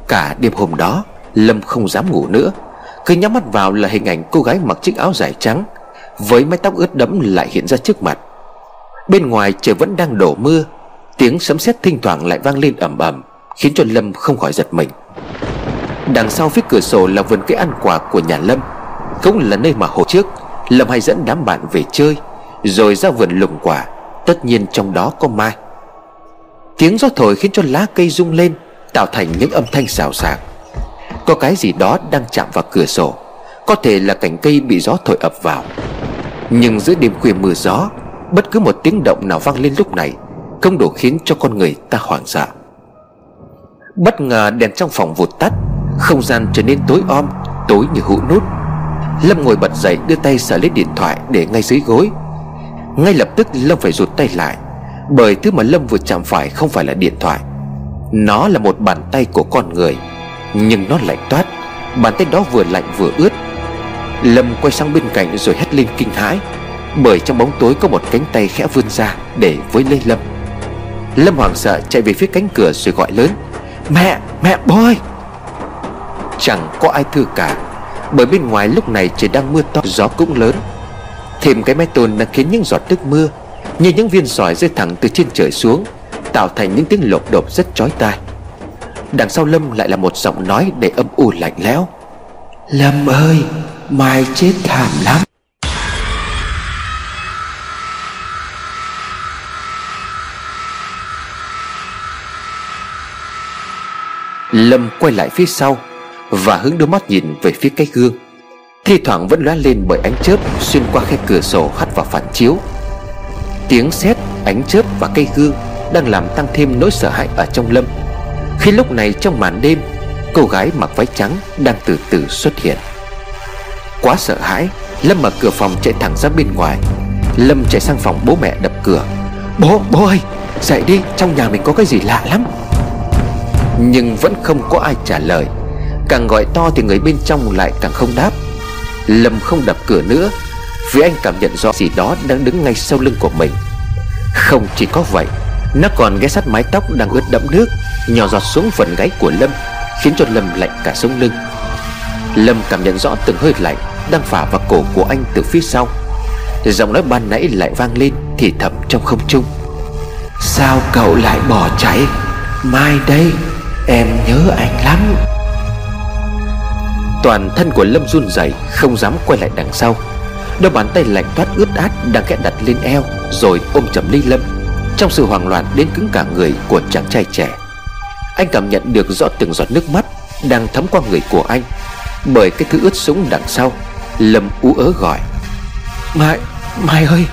Cả đêm hôm đó, Lâm không dám ngủ nữa. Cứ nhắm mắt vào là hình ảnh cô gái mặc chiếc áo dài trắng, Với mái tóc ướt đẫm lại hiện ra trước mặt. Bên ngoài trời vẫn đang đổ mưa, Tiếng sấm sét thỉnh thoảng lại vang lên ầm ầm, Khiến cho Lâm không khỏi giật mình. Đằng sau phía cửa sổ là vườn cây ăn quả của nhà Lâm, Cũng là nơi mà hồi trước, Lâm hay dẫn đám bạn về chơi, Rồi ra vườn lùng quả, Tất nhiên trong đó có mai. Tiếng gió thổi khiến cho lá cây rung lên, Tạo thành những âm thanh xào xạc. Có cái gì đó đang chạm vào cửa sổ. Có thể là cành cây bị gió thổi ập vào. Nhưng giữa đêm khuya mưa gió, Bất cứ một tiếng động nào vang lên lúc này, Không đủ khiến cho con người ta hoảng sợ. Bất ngờ đèn trong phòng vụt tắt, Không gian trở nên tối om, Tối như hũ nút. Lâm ngồi bật dậy đưa tay sờ lấy điện thoại Để ngay dưới gối. Ngay lập tức Lâm phải rụt tay lại, Bởi thứ mà Lâm vừa chạm phải không phải là điện thoại. Nó là một bàn tay của con người. Nhưng nó lạnh toát. Bàn tay đó vừa lạnh vừa ướt. Lâm quay sang bên cạnh rồi hét lên kinh hãi Bởi trong bóng tối có một cánh tay khẽ vươn ra Để với lấy Lâm. Lâm hoảng sợ chạy về phía cánh cửa rồi gọi lớn Mẹ, mẹ bơi Chẳng có ai thưa cả Bởi bên ngoài lúc này trời đang mưa to Gió cũng lớn. Thêm cái mái tôn đang khiến những giọt nước mưa Như những viên sỏi rơi thẳng từ trên trời xuống Tạo thành những tiếng lộp đột rất chói tai. Đằng sau Lâm lại là một giọng nói để âm u lạnh lẽo. Lâm ơi Mai chết thảm lắm. Lâm quay lại phía sau Và hướng đôi mắt nhìn về phía cái gương. Thi thoảng vẫn lóe lên bởi ánh chớp Xuyên qua khe cửa sổ hắt vào phản chiếu. Tiếng sét, ánh chớp và cây gương Đang làm tăng thêm nỗi sợ hãi ở trong Lâm. Khi lúc này trong màn đêm Cô gái mặc váy trắng đang từ từ xuất hiện. Quá sợ hãi Lâm mở cửa phòng chạy thẳng ra bên ngoài. Lâm chạy sang phòng bố mẹ đập cửa. Bố, bố ơi Dậy đi, trong nhà mình có cái gì lạ lắm. Nhưng vẫn không có ai trả lời. Càng gọi to thì người bên trong lại càng không đáp. Lâm không đập cửa nữa Vì anh cảm nhận rõ gì đó đang đứng ngay sau lưng của mình. Không chỉ có vậy Nó còn ghé sát mái tóc đang ướt đẫm nước. Nhỏ giọt xuống phần gáy của Lâm, Khiến cho Lâm lạnh cả sống lưng. Lâm cảm nhận rõ từng hơi lạnh Đang phả vào cổ của anh từ phía sau. Giọng nói ban nãy lại vang lên Thì thầm trong không trung. Sao cậu lại bỏ chạy? Mai đây, Em nhớ anh lắm. Toàn thân của Lâm run rẩy, Không dám quay lại đằng sau. Đôi bàn tay lạnh toát ướt át Đang kẽ đặt lên eo, Rồi ôm chầm lấy Lâm. Trong sự hoảng loạn đến cứng cả người của chàng trai trẻ anh cảm nhận được rõ từng giọt nước mắt Đang thấm qua người của anh Bởi cái thứ ướt sũng đằng sau Lâm ú ớ gọi. Mai, Mai ơi!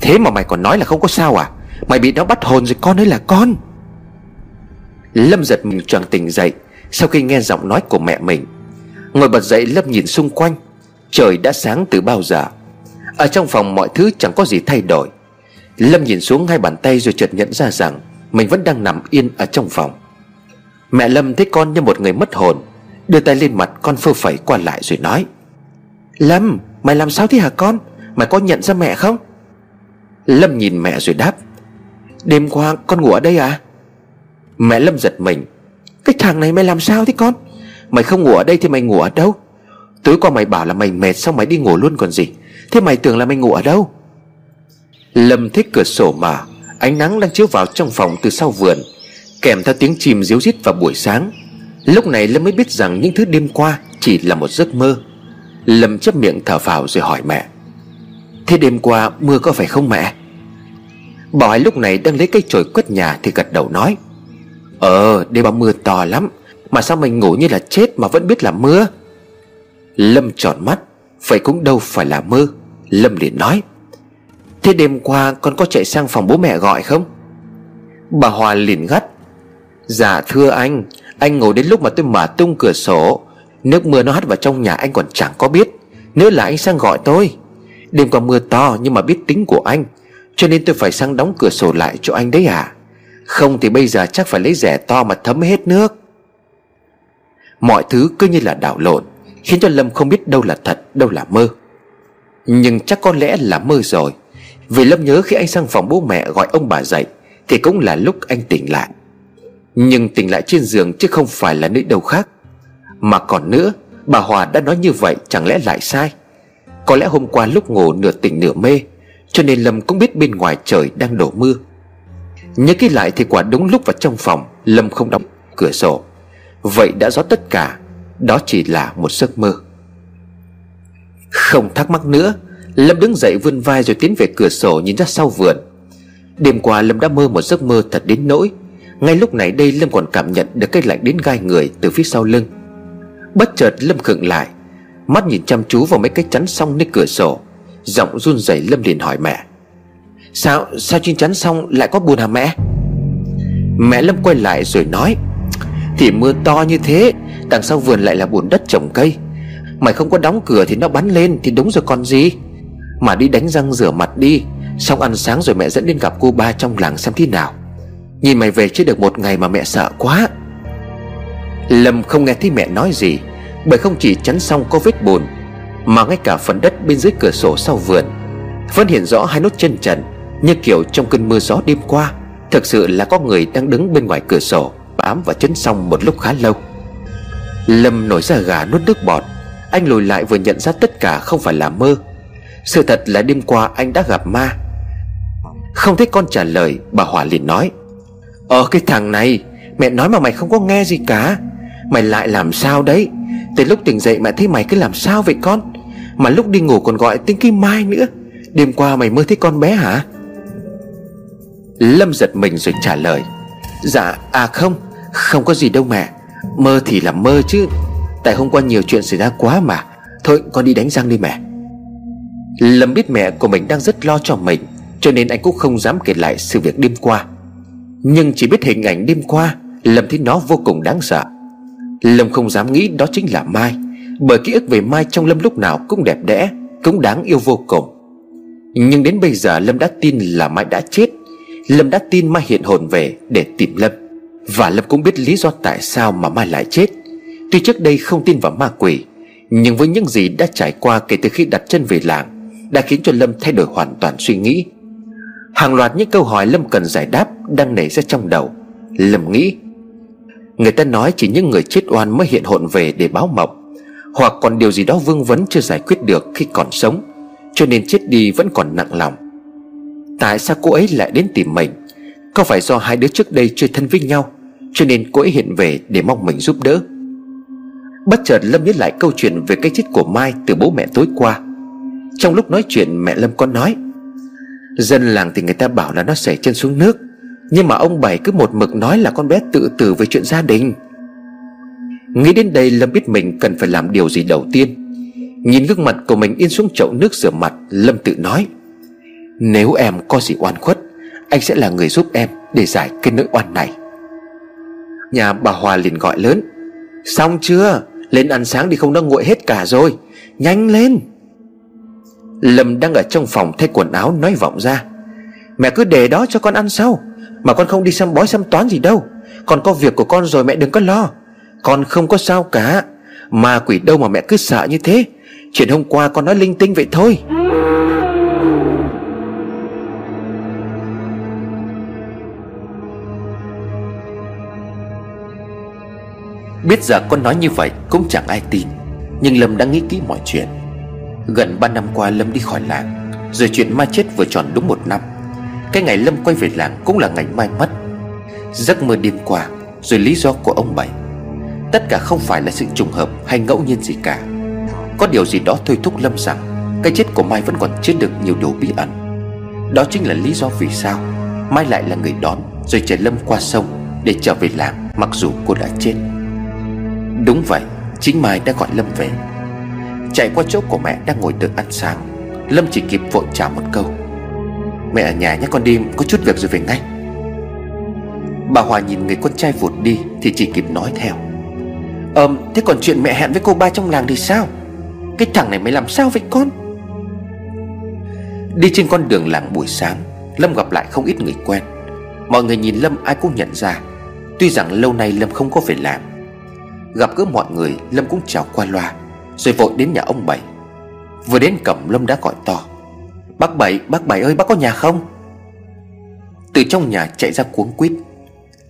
Thế mà mày còn nói là không có sao à? Mày bị nó bắt hồn rồi con ơi là con. Lâm giật mình choàng tỉnh dậy Sau khi nghe giọng nói của mẹ mình. Ngồi bật dậy Lâm nhìn xung quanh Trời đã sáng từ bao giờ? Ở trong phòng mọi thứ chẳng có gì thay đổi. Lâm nhìn xuống hai bàn tay rồi chợt nhận ra rằng Mình vẫn đang nằm yên ở trong phòng. Mẹ Lâm thấy con như một người mất hồn, Đưa tay lên mặt con phơ phẩy qua lại rồi nói, Lâm, Mày làm sao thế hả con? Mày có nhận ra mẹ không? Lâm nhìn mẹ rồi đáp, Đêm qua con ngủ ở đây à? Mẹ Lâm giật mình, Cái thằng này mày làm sao thế con? Mày không ngủ ở đây thì mày ngủ ở đâu? Tối qua mày bảo là mày mệt Xong mày đi ngủ luôn còn gì. Thế mày tưởng là mày ngủ ở đâu? Lâm thích cửa sổ mở Ánh nắng đang chiếu vào trong phòng từ sau vườn, Kèm theo tiếng chim ríu rít vào buổi sáng. Lúc này Lâm mới biết rằng những thứ đêm qua Chỉ là một giấc mơ. Lâm chấp miệng thở vào rồi hỏi mẹ, Thế đêm qua mưa có phải không mẹ? Bảo Hải lúc này đang lấy cây chổi quét nhà Thì gật đầu nói Ờ đêm qua mưa to lắm, Mà sao mình ngủ như là chết mà vẫn biết là mưa? Lâm tròn mắt, Vậy cũng đâu phải là mơ. Lâm liền nói, Thế đêm qua con có chạy sang phòng bố mẹ gọi không? Bà Hòa liền gắt Dạ thưa anh Anh ngồi đến lúc mà tôi mở tung cửa sổ. Nước mưa nó hắt vào trong nhà anh còn chẳng có biết. Nếu là anh sang gọi tôi. Đêm qua mưa to nhưng mà biết tính của anh, Cho nên tôi phải sang đóng cửa sổ lại cho anh đấy à Không thì bây giờ chắc phải lấy rẻ to mà thấm hết nước. Mọi thứ cứ như là đảo lộn. Khiến cho Lâm không biết đâu là thật, đâu là mơ. Nhưng chắc có lẽ là mơ rồi. Vì Lâm nhớ khi anh sang phòng bố mẹ gọi ông bà dậy, Thì cũng là lúc anh tỉnh lại. Nhưng tỉnh lại trên giường chứ không phải là nơi đâu khác. Mà còn nữa, Bà Hòa đã nói như vậy chẳng lẽ lại sai? Có lẽ hôm qua lúc ngủ nửa tỉnh nửa mê, Cho nên Lâm cũng biết bên ngoài trời đang đổ mưa. Nhớ kỹ lại thì quả đúng lúc vào trong phòng, Lâm không đóng cửa sổ. Vậy đã rõ tất cả đó chỉ là một giấc mơ. Không thắc mắc nữa, Lâm đứng dậy vươn vai rồi tiến về cửa sổ nhìn ra sau vườn. Đêm qua Lâm đã mơ một giấc mơ thật đến nỗi, Ngay lúc này đây Lâm còn cảm nhận được cái lạnh đến gai người từ phía sau lưng. Bất chợt Lâm khựng lại, Mắt nhìn chăm chú vào mấy cái chắn xong nơi cửa sổ, Giọng run rẩy Lâm liền hỏi mẹ. Sao sao trên chắn xong lại có bùn hả mẹ? Mẹ Lâm quay lại rồi nói, Thì mưa to như thế Đằng sau vườn lại là bùn đất trồng cây. Mày không có đóng cửa thì nó bắn lên Thì đúng rồi còn gì? Mà đi đánh răng rửa mặt đi, Xong ăn sáng rồi mẹ dẫn đến gặp cô ba trong làng xem thế nào. Nhìn mày về chưa được một ngày mà mẹ sợ quá. Lâm không nghe thấy mẹ nói gì, Bởi không chỉ chắn xong có vết bùn, Mà ngay cả phần đất bên dưới cửa sổ sau vườn Vẫn hiện rõ hai nốt chân trần, Như kiểu trong cơn mưa gió đêm qua. Thực sự là có người đang đứng bên ngoài cửa sổ, Bám và chấn xong một lúc khá lâu. Lâm nổi ra gà nuốt nước bọt. Anh lùi lại vừa nhận ra tất cả không phải là mơ. Sự thật là đêm qua anh đã gặp ma. Không thấy con trả lời, Bà Hòa liền nói Ờ cái thằng này, Mẹ nói mà mày không có nghe gì cả. Mày lại làm sao đấy? Từ lúc tỉnh dậy mẹ thấy mày cứ làm sao vậy con? Mà lúc đi ngủ còn gọi tiếng cái mai nữa. Đêm qua mày mơ thấy con bé hả? Lâm giật mình rồi trả lời Dạ à không Không có gì đâu mẹ. Mơ thì là mơ chứ. Tại hôm qua nhiều chuyện xảy ra quá mà. Thôi, con đi đánh răng đi mẹ. Lâm biết mẹ của mình đang rất lo cho mình, Cho nên anh cũng không dám kể lại sự việc đêm qua. Nhưng chỉ biết hình ảnh đêm qua, Lâm thấy nó vô cùng đáng sợ. Lâm không dám nghĩ đó chính là Mai, Bởi ký ức về Mai trong Lâm lúc nào cũng đẹp đẽ, Cũng đáng yêu vô cùng. Nhưng đến bây giờ Lâm đã tin là Mai đã chết. Lâm đã tin Mai hiện hồn về để tìm Lâm. Và Lâm cũng biết lý do tại sao mà Mai lại chết. Tuy trước đây không tin vào ma quỷ, Nhưng với những gì đã trải qua kể từ khi đặt chân về làng, Đã khiến cho Lâm thay đổi hoàn toàn suy nghĩ. Hàng loạt những câu hỏi Lâm cần giải đáp Đang nảy ra trong đầu. Lâm nghĩ, Người ta nói chỉ những người chết oan mới hiện hồn về để báo mộng, Hoặc còn điều gì đó vương vấn chưa giải quyết được khi còn sống, Cho nên chết đi vẫn còn nặng lòng. Tại sao cô ấy lại đến tìm mình? Có phải do hai đứa trước đây chơi thân với nhau, Cho nên cô ấy hiện về để mong mình giúp đỡ? Bất chợt Lâm nhớ lại câu chuyện về cái chết của Mai từ bố mẹ tối qua. Trong lúc nói chuyện, mẹ Lâm có nói, Dân làng thì người ta bảo là nó xảy chân xuống nước, Nhưng mà ông Bảy cứ một mực nói là con bé tự tử về chuyện gia đình. Nghĩ đến đây, Lâm biết mình cần phải làm điều gì đầu tiên. Nhìn gương mặt của mình in xuống chậu nước rửa mặt, Lâm tự nói, Nếu em có gì oan khuất anh sẽ là người giúp em để giải cái nỗi oan này. Nhà bà Hòa liền gọi lớn. Xong chưa? Lên ăn sáng đi không đã nguội hết cả rồi. Nhanh lên! Lâm đang ở trong phòng thay quần áo nói vọng ra. Mẹ cứ để đó cho con ăn sau, Mà con không đi xăm bói xăm toán gì đâu. Con có việc của con rồi mẹ đừng có lo. Con không có sao cả. Ma quỷ đâu mà mẹ cứ sợ như thế. Chuyện hôm qua con nói linh tinh vậy thôi. Biết giờ con nói như vậy cũng chẳng ai tin, Nhưng Lâm đã nghĩ kỹ mọi chuyện. Gần 3 năm qua Lâm đi khỏi làng, Rồi chuyện Mai chết vừa tròn đúng một năm. Cái ngày Lâm quay về làng cũng là ngày Mai mất. Giấc mơ đêm qua, Rồi lý do của ông Bảy. Tất cả không phải là sự trùng hợp hay ngẫu nhiên gì cả. Có điều gì đó thôi thúc Lâm rằng Cái chết của Mai vẫn còn chứa được nhiều điều bí ẩn. Đó chính là lý do vì sao Mai lại là người đón, Rồi chở Lâm qua sông Để trở về làng mặc dù cô đã chết. Đúng vậy, Chính Mai đã gọi Lâm về. Chạy qua chỗ của mẹ đang ngồi tự ăn sáng, Lâm chỉ kịp vội chào một câu. Mẹ ở nhà nhé con đi, Có chút việc rồi về ngay. Bà Hòa nhìn người con trai vụt đi Thì chỉ kịp nói theo. Ờm, thế còn chuyện mẹ hẹn với cô ba trong làng thì sao? Cái thằng này mày làm sao vậy con? Đi trên con đường làng buổi sáng, Lâm gặp lại không ít người quen. Mọi người nhìn Lâm ai cũng nhận ra. Tuy rằng lâu nay Lâm không có về làm Gặp gỡ mọi người Lâm cũng chào qua loa Rồi vội đến nhà ông Bảy. Vừa đến cổng Lâm đã gọi to Bác Bảy, bác Bảy ơi bác có nhà không? Từ trong nhà chạy ra cuống quýt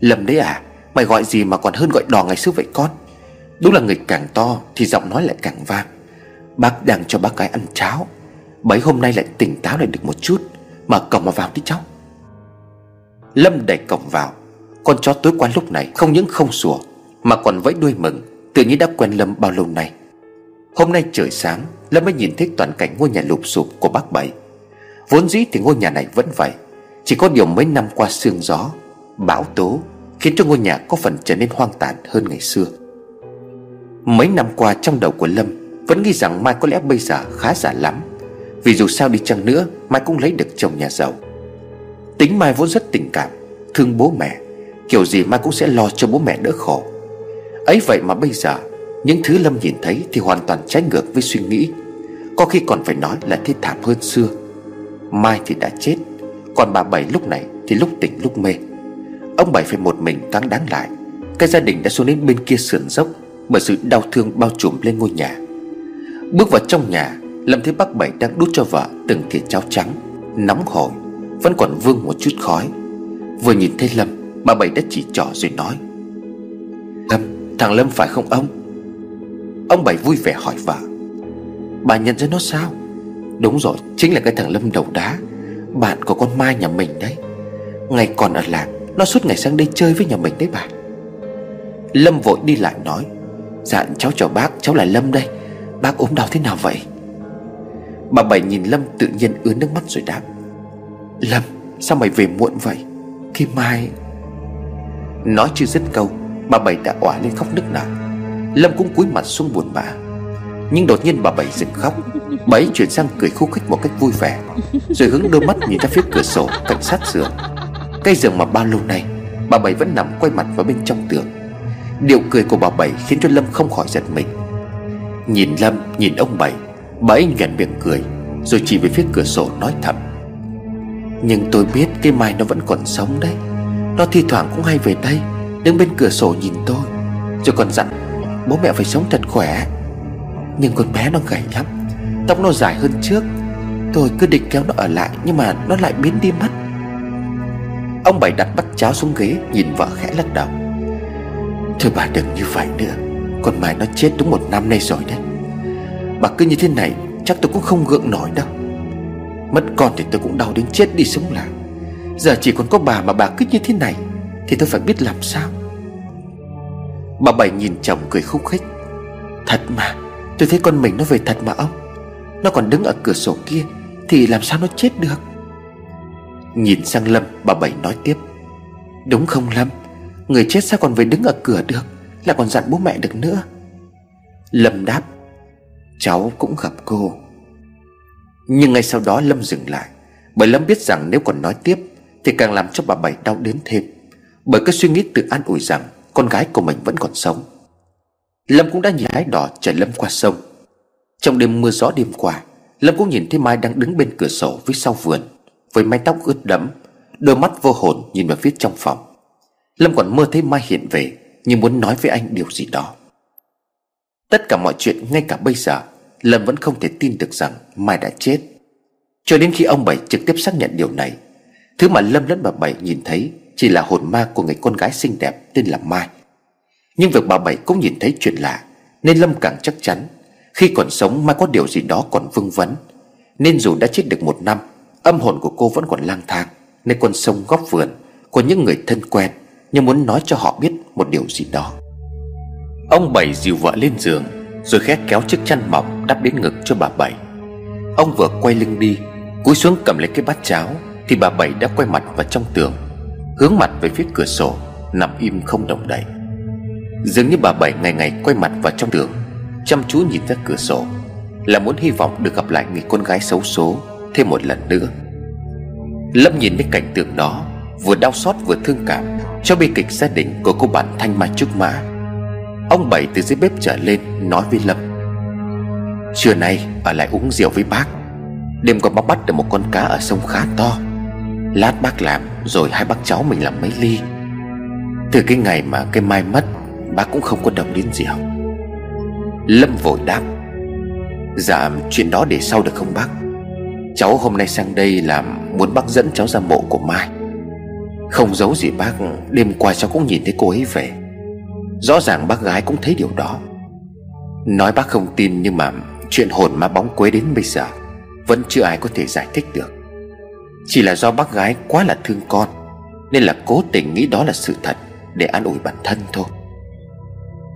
Lâm đấy à Mày gọi gì mà còn hơn gọi đò ngày xưa vậy con? Đúng là người càng to Thì giọng nói lại càng vang Bác đang cho bác gái ăn cháo Bấy hôm nay lại tỉnh táo lại được một chút Mở cổng mà vào đi cháu. Lâm đẩy cổng vào Con chó tối qua lúc này không những không sủa mà còn vẫy đuôi mừng, Tự nhiên đã quen Lâm bao lâu nay. Hôm nay trời sáng, Lâm mới nhìn thấy toàn cảnh ngôi nhà lụp sụp của bác Bảy. Vốn dĩ thì ngôi nhà này vẫn vậy, Chỉ có điều mấy năm qua sương gió, Bão tố, Khiến cho ngôi nhà có phần trở nên hoang tàn hơn ngày xưa. Mấy năm qua trong đầu của Lâm, Vẫn nghĩ rằng Mai có lẽ bây giờ khá giả lắm. Vì dù sao đi chăng nữa, Mai cũng lấy được chồng nhà giàu. Tính Mai vốn rất tình cảm, Thương bố mẹ, Kiểu gì Mai cũng sẽ lo cho bố mẹ đỡ khổ ấy vậy mà bây giờ, Những thứ Lâm nhìn thấy thì hoàn toàn trái ngược với suy nghĩ. Có khi còn phải nói là thế thảm hơn xưa. Mai thì đã chết, Còn bà Bảy lúc này thì lúc tỉnh lúc mê. Ông Bảy phải một mình căng đáng lại. Cái gia đình đã xuống đến bên kia sườn dốc Bởi sự đau thương bao trùm lên ngôi nhà. Bước vào trong nhà, Lâm thấy bác Bảy đang đút cho vợ từng thìa cháo trắng, Nóng hổi, Vẫn còn vương một chút khói. Vừa nhìn thấy Lâm, Bà Bảy đã chỉ trỏ rồi nói. Thằng Lâm phải không ông? Ông Bảy vui vẻ hỏi vợ. Bà nhận ra nó sao? Đúng rồi, Chính là cái thằng Lâm đầu đá. Bạn của con Mai nhà mình đấy. Ngày còn ở làng, Nó suốt ngày sang đây chơi với nhà mình đấy bà. Lâm vội đi lại nói Dạ cháu chào bác, Cháu là Lâm đây. Bác ốm đau thế nào vậy? Bà Bảy nhìn Lâm tự nhiên ướt nước mắt rồi đáp, Lâm, Sao mày về muộn vậy? Khi mai Nói chưa dứt câu Bà Bảy đã òa lên khóc nức nở. Lâm cũng cúi mặt xuống buồn bã. Nhưng đột nhiên bà Bảy dừng khóc. Bà ấy chuyển sang cười khúc khích một cách vui vẻ, Rồi hướng đôi mắt nhìn ra phía cửa sổ cảnh sát giường. Cây giường mà bao lâu nay, Bà Bảy vẫn nằm quay mặt vào bên trong tường. Điệu cười của bà Bảy khiến cho Lâm không khỏi giật mình. Nhìn Lâm, nhìn ông Bảy, Bà ấy nhoẻn miệng cười, Rồi chỉ về phía cửa sổ nói thầm. Nhưng tôi biết cái mai nó vẫn còn sống đấy. Nó thi thoảng cũng hay về đây. Đứng bên cửa sổ nhìn tôi, Rồi còn dặn, Bố mẹ phải sống thật khỏe. Nhưng con bé nó gầy lắm, Tóc nó dài hơn trước. Tôi cứ định kéo nó ở lại, Nhưng mà nó lại biến đi mất. Ông Bảy đặt bắt cháo xuống ghế, Nhìn vợ khẽ lắc đầu. Thôi bà đừng như vậy nữa, Con mày nó chết đúng một năm nay rồi đấy. Bà cứ như thế này, Chắc tôi cũng không gượng nổi đâu. Mất con thì tôi cũng đau đến chết đi sống lại Giờ chỉ còn có bà mà bà cứ như thế này. Thì tôi phải biết làm sao? Bà Bảy nhìn chồng cười khúc khích. Thật mà, Tôi thấy con mình nó về thật mà ông. Nó còn đứng ở cửa sổ kia, Thì làm sao nó chết được? Nhìn sang Lâm, bà Bảy nói tiếp. Đúng không Lâm? Người chết sao còn về đứng ở cửa được? Là còn dặn bố mẹ được nữa. Lâm đáp. Cháu cũng gặp cô. Nhưng ngay sau đó Lâm dừng lại. Bởi Lâm biết rằng nếu còn nói tiếp, Thì càng làm cho bà Bảy đau đớn thêm. Bởi cái suy nghĩ tự an ủi rằng Con gái của mình vẫn còn sống. Lâm cũng đã nhìn hái đỏ chở Lâm qua sông. Trong đêm mưa gió đêm qua, Lâm cũng nhìn thấy Mai đang đứng bên cửa sổ phía sau vườn, Với mái tóc ướt đẫm, Đôi mắt vô hồn nhìn vào phía trong phòng. Lâm còn mơ thấy Mai hiện về Nhưng muốn nói với anh điều gì đó. Tất cả mọi chuyện ngay cả bây giờ, Lâm vẫn không thể tin được rằng Mai đã chết. Cho đến khi ông Bảy trực tiếp xác nhận điều này, Thứ mà Lâm lẫn bà Bảy nhìn thấy chỉ là hồn ma của người con gái xinh đẹp tên là Mai. Nhưng việc bà Bảy cũng nhìn thấy chuyện lạ, Nên Lâm càng chắc chắn, Khi còn sống Mai có điều gì đó còn vương vấn. Nên dù đã chết được một năm, Âm hồn của cô vẫn còn lang thang, Nơi con sông góc vườn Của những người thân quen Nhưng muốn nói cho họ biết một điều gì đó. Ông Bảy dìu vợ lên giường, Rồi khét kéo chiếc chăn mỏng đắp đến ngực cho bà Bảy. Ông vừa quay lưng đi, Cúi xuống cầm lấy cái bát cháo Thì bà Bảy đã quay mặt vào trong tường. Hướng mặt về phía cửa sổ, Nằm im không động đậy. Dường như bà Bảy ngày ngày quay mặt vào trong đường, Chăm chú nhìn ra cửa sổ, Là muốn hy vọng được gặp lại người con gái xấu số Thêm một lần nữa. Lâm nhìn thấy cảnh tượng đó, Vừa đau xót vừa thương cảm, Cho bi kịch gia đình của cô bạn Thanh Mai Trúc Mã. Ông Bảy từ dưới bếp trở lên, Nói với Lâm, Trưa nay ở lại uống rượu với bác, Đêm qua bác bắt được một con cá ở sông khá to. Lát bác làm, Rồi hai bác cháu mình làm mấy ly. Từ cái ngày mà cái mai mất, Bác cũng không có đồng đến rượu Lâm vội đáp Dạ chuyện đó để sau được không bác? Cháu hôm nay sang đây làm Muốn bác dẫn cháu ra mộ của Mai. Không giấu gì bác, Đêm qua cháu cũng nhìn thấy cô ấy về. Rõ ràng bác gái cũng thấy điều đó. Nói bác không tin nhưng mà Chuyện hồn ma bóng quế đến bây giờ, Vẫn chưa ai có thể giải thích được. Chỉ là do bác gái quá là thương con, Nên là cố tình nghĩ đó là sự thật Để an ủi bản thân thôi.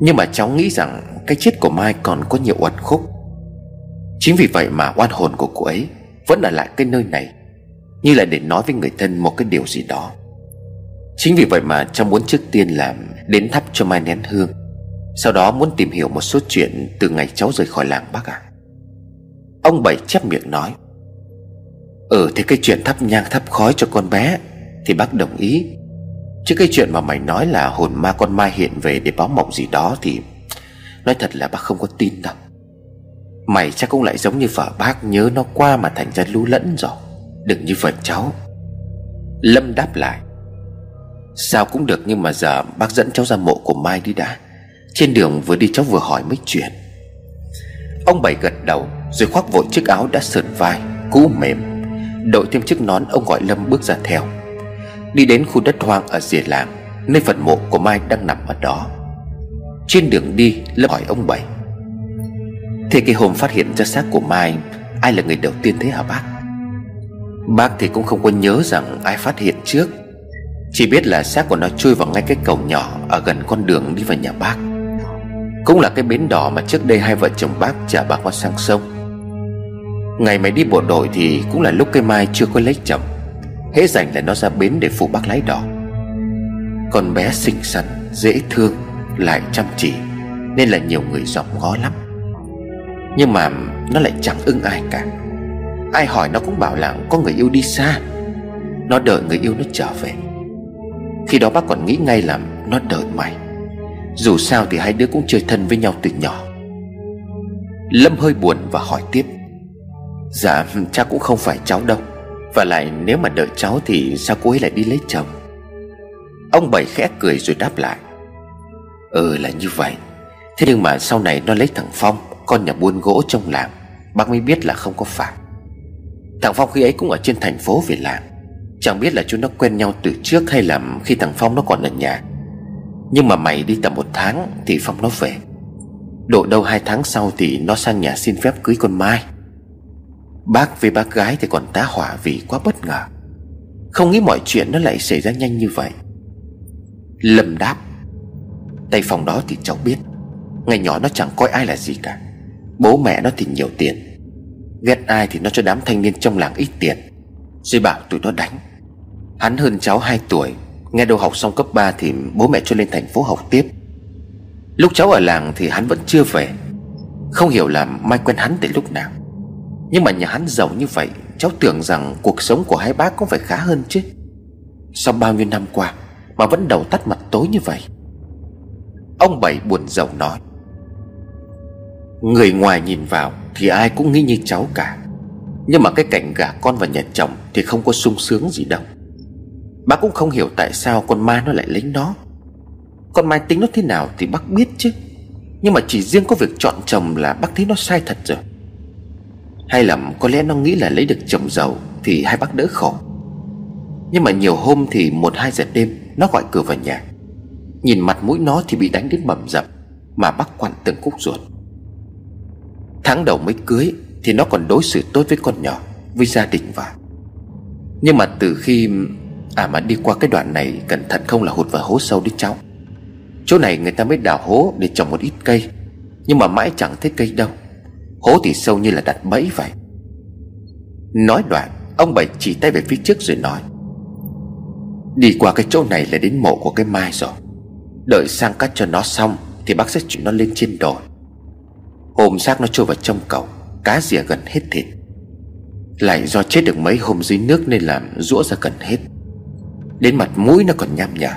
Nhưng mà cháu nghĩ rằng Cái chết của Mai còn có nhiều uẩn khúc. Chính vì vậy mà oan hồn của cô ấy Vẫn ở lại cái nơi này, Như là để nói với người thân một cái điều gì đó. Chính vì vậy mà cháu muốn trước tiên làm Đến thắp cho Mai nén hương, Sau đó muốn tìm hiểu một số chuyện Từ ngày cháu rời khỏi làng bác ạ. À. Ông Bảy chép miệng nói Ừ thì cái chuyện thắp nhang thắp khói cho con bé Thì bác đồng ý. Chứ cái chuyện mà mày nói là hồn ma con Mai hiện về để báo mộng gì đó Thì nói thật là bác không có tin đâu. Mày chắc cũng lại giống như vợ bác, nhớ nó qua mà thành ra lú lẫn rồi. Đừng như vậy cháu. Lâm đáp lại. Sao cũng được nhưng mà giờ bác dẫn cháu ra mộ của Mai đi đã. Trên đường vừa đi cháu vừa hỏi mấy chuyện. Ông Bảy gật đầu, Rồi khoác vội chiếc áo đã sờn vai, Cũ mềm. Đội thêm chiếc nón ông gọi Lâm bước ra theo. Đi đến khu đất hoang ở rìa làng, Nơi phần mộ của Mai đang nằm ở đó. Trên đường đi, Lâm hỏi ông Bảy, Thế cái hôm phát hiện ra xác của Mai, Ai là người đầu tiên thế hả bác? Bác thì cũng không có nhớ rằng ai phát hiện trước. Chỉ biết là xác của nó chui vào ngay cái cầu nhỏ Ở gần con đường đi vào nhà bác. Cũng là cái bến đỏ mà trước đây hai vợ chồng bác chở bà con sang sông. Ngày mày đi bộ đội thì cũng là lúc cây mai chưa có lấy chồng. Hễ rảnh là nó ra bến để phụ bác lái đỏ Con bé xinh xắn, dễ thương, lại chăm chỉ Nên là nhiều người dòm ngó lắm. Nhưng mà nó lại chẳng ưng ai cả. Ai hỏi nó cũng bảo là có người yêu đi xa. Nó đợi người yêu nó trở về. Khi đó bác còn nghĩ ngay là nó đợi mày. Dù sao thì hai đứa cũng chơi thân với nhau từ nhỏ. Lâm hơi buồn và hỏi tiếp. Dạ cha cũng không phải cháu đâu. Và lại nếu mà đợi cháu thì sao cô ấy lại đi lấy chồng? Ông Bảy khẽ cười rồi đáp lại. Ừ là như vậy. Thế nhưng mà sau này nó lấy thằng Phong, Con nhà buôn gỗ trong làng, Bác mới biết là không có phải. Thằng Phong khi ấy cũng ở trên thành phố về làng. Chẳng biết là chúng nó quen nhau từ trước Hay là khi thằng Phong nó còn ở nhà. Nhưng mà mày đi tầm một tháng Thì Phong nó về. Độ đâu hai tháng sau thì nó sang nhà xin phép cưới con Mai. Bác với bác gái thì còn tá hỏa vì quá bất ngờ. Không nghĩ mọi chuyện nó lại xảy ra nhanh như vậy. Lâm đáp Tay phòng đó thì cháu biết, Ngày nhỏ nó chẳng coi ai là gì cả. Bố mẹ nó thì nhiều tiền. Ghét ai thì nó cho đám thanh niên trong làng ít tiền. Rồi bảo tụi nó đánh. Hắn hơn cháu 2 tuổi, Nghe đâu học xong cấp 3 thì bố mẹ cho lên thành phố học tiếp. Lúc cháu ở làng thì hắn vẫn chưa về. Không hiểu là Mai quen hắn từ lúc nào. Nhưng mà nhà hắn giàu như vậy, Cháu tưởng rằng cuộc sống của hai bác cũng phải khá hơn chứ. Sau bao nhiêu năm qua Mà vẫn đầu tắt mặt tối như vậy. Ông Bảy buồn rầu nói, Người ngoài nhìn vào Thì ai cũng nghĩ như cháu cả. Nhưng mà cái cảnh gả con vào nhà chồng Thì không có sung sướng gì đâu. Bác cũng không hiểu tại sao con Mai nó lại lấy nó. Con Mai tính nó thế nào thì bác biết chứ. Nhưng mà chỉ riêng có việc chọn chồng là bác thấy nó sai thật rồi. Hay là có lẽ nó nghĩ là lấy được chồng giàu Thì hai bác đỡ khổ. Nhưng mà nhiều hôm thì một hai giờ đêm, Nó gọi cửa vào nhà. Nhìn mặt mũi nó thì bị đánh đến bầm dập, Mà bác quặn từng khúc ruột. Tháng đầu mới cưới Thì nó còn đối xử tốt với con nhỏ, Với gia đình và. Nhưng mà từ khi À mà đi qua cái đoạn này Cẩn thận không là hụt vào hố sâu đi cháu. Chỗ này người ta mới đào hố Để trồng một ít cây, Nhưng mà mãi chẳng thấy cây đâu. Hố thì sâu như là đặt bẫy vậy. Nói đoạn, Ông Bảy chỉ tay về phía trước rồi nói, Đi qua cái chỗ này là đến mộ của cái mai rồi. Đợi sang cắt cho nó xong Thì bác sẽ chuyển nó lên trên đồi. Hôm xác nó trôi vào trong cầu, Cá rỉa gần hết thịt. Lại do chết được mấy hôm dưới nước Nên làm rũa ra gần hết. Đến mặt mũi nó còn nham nhở,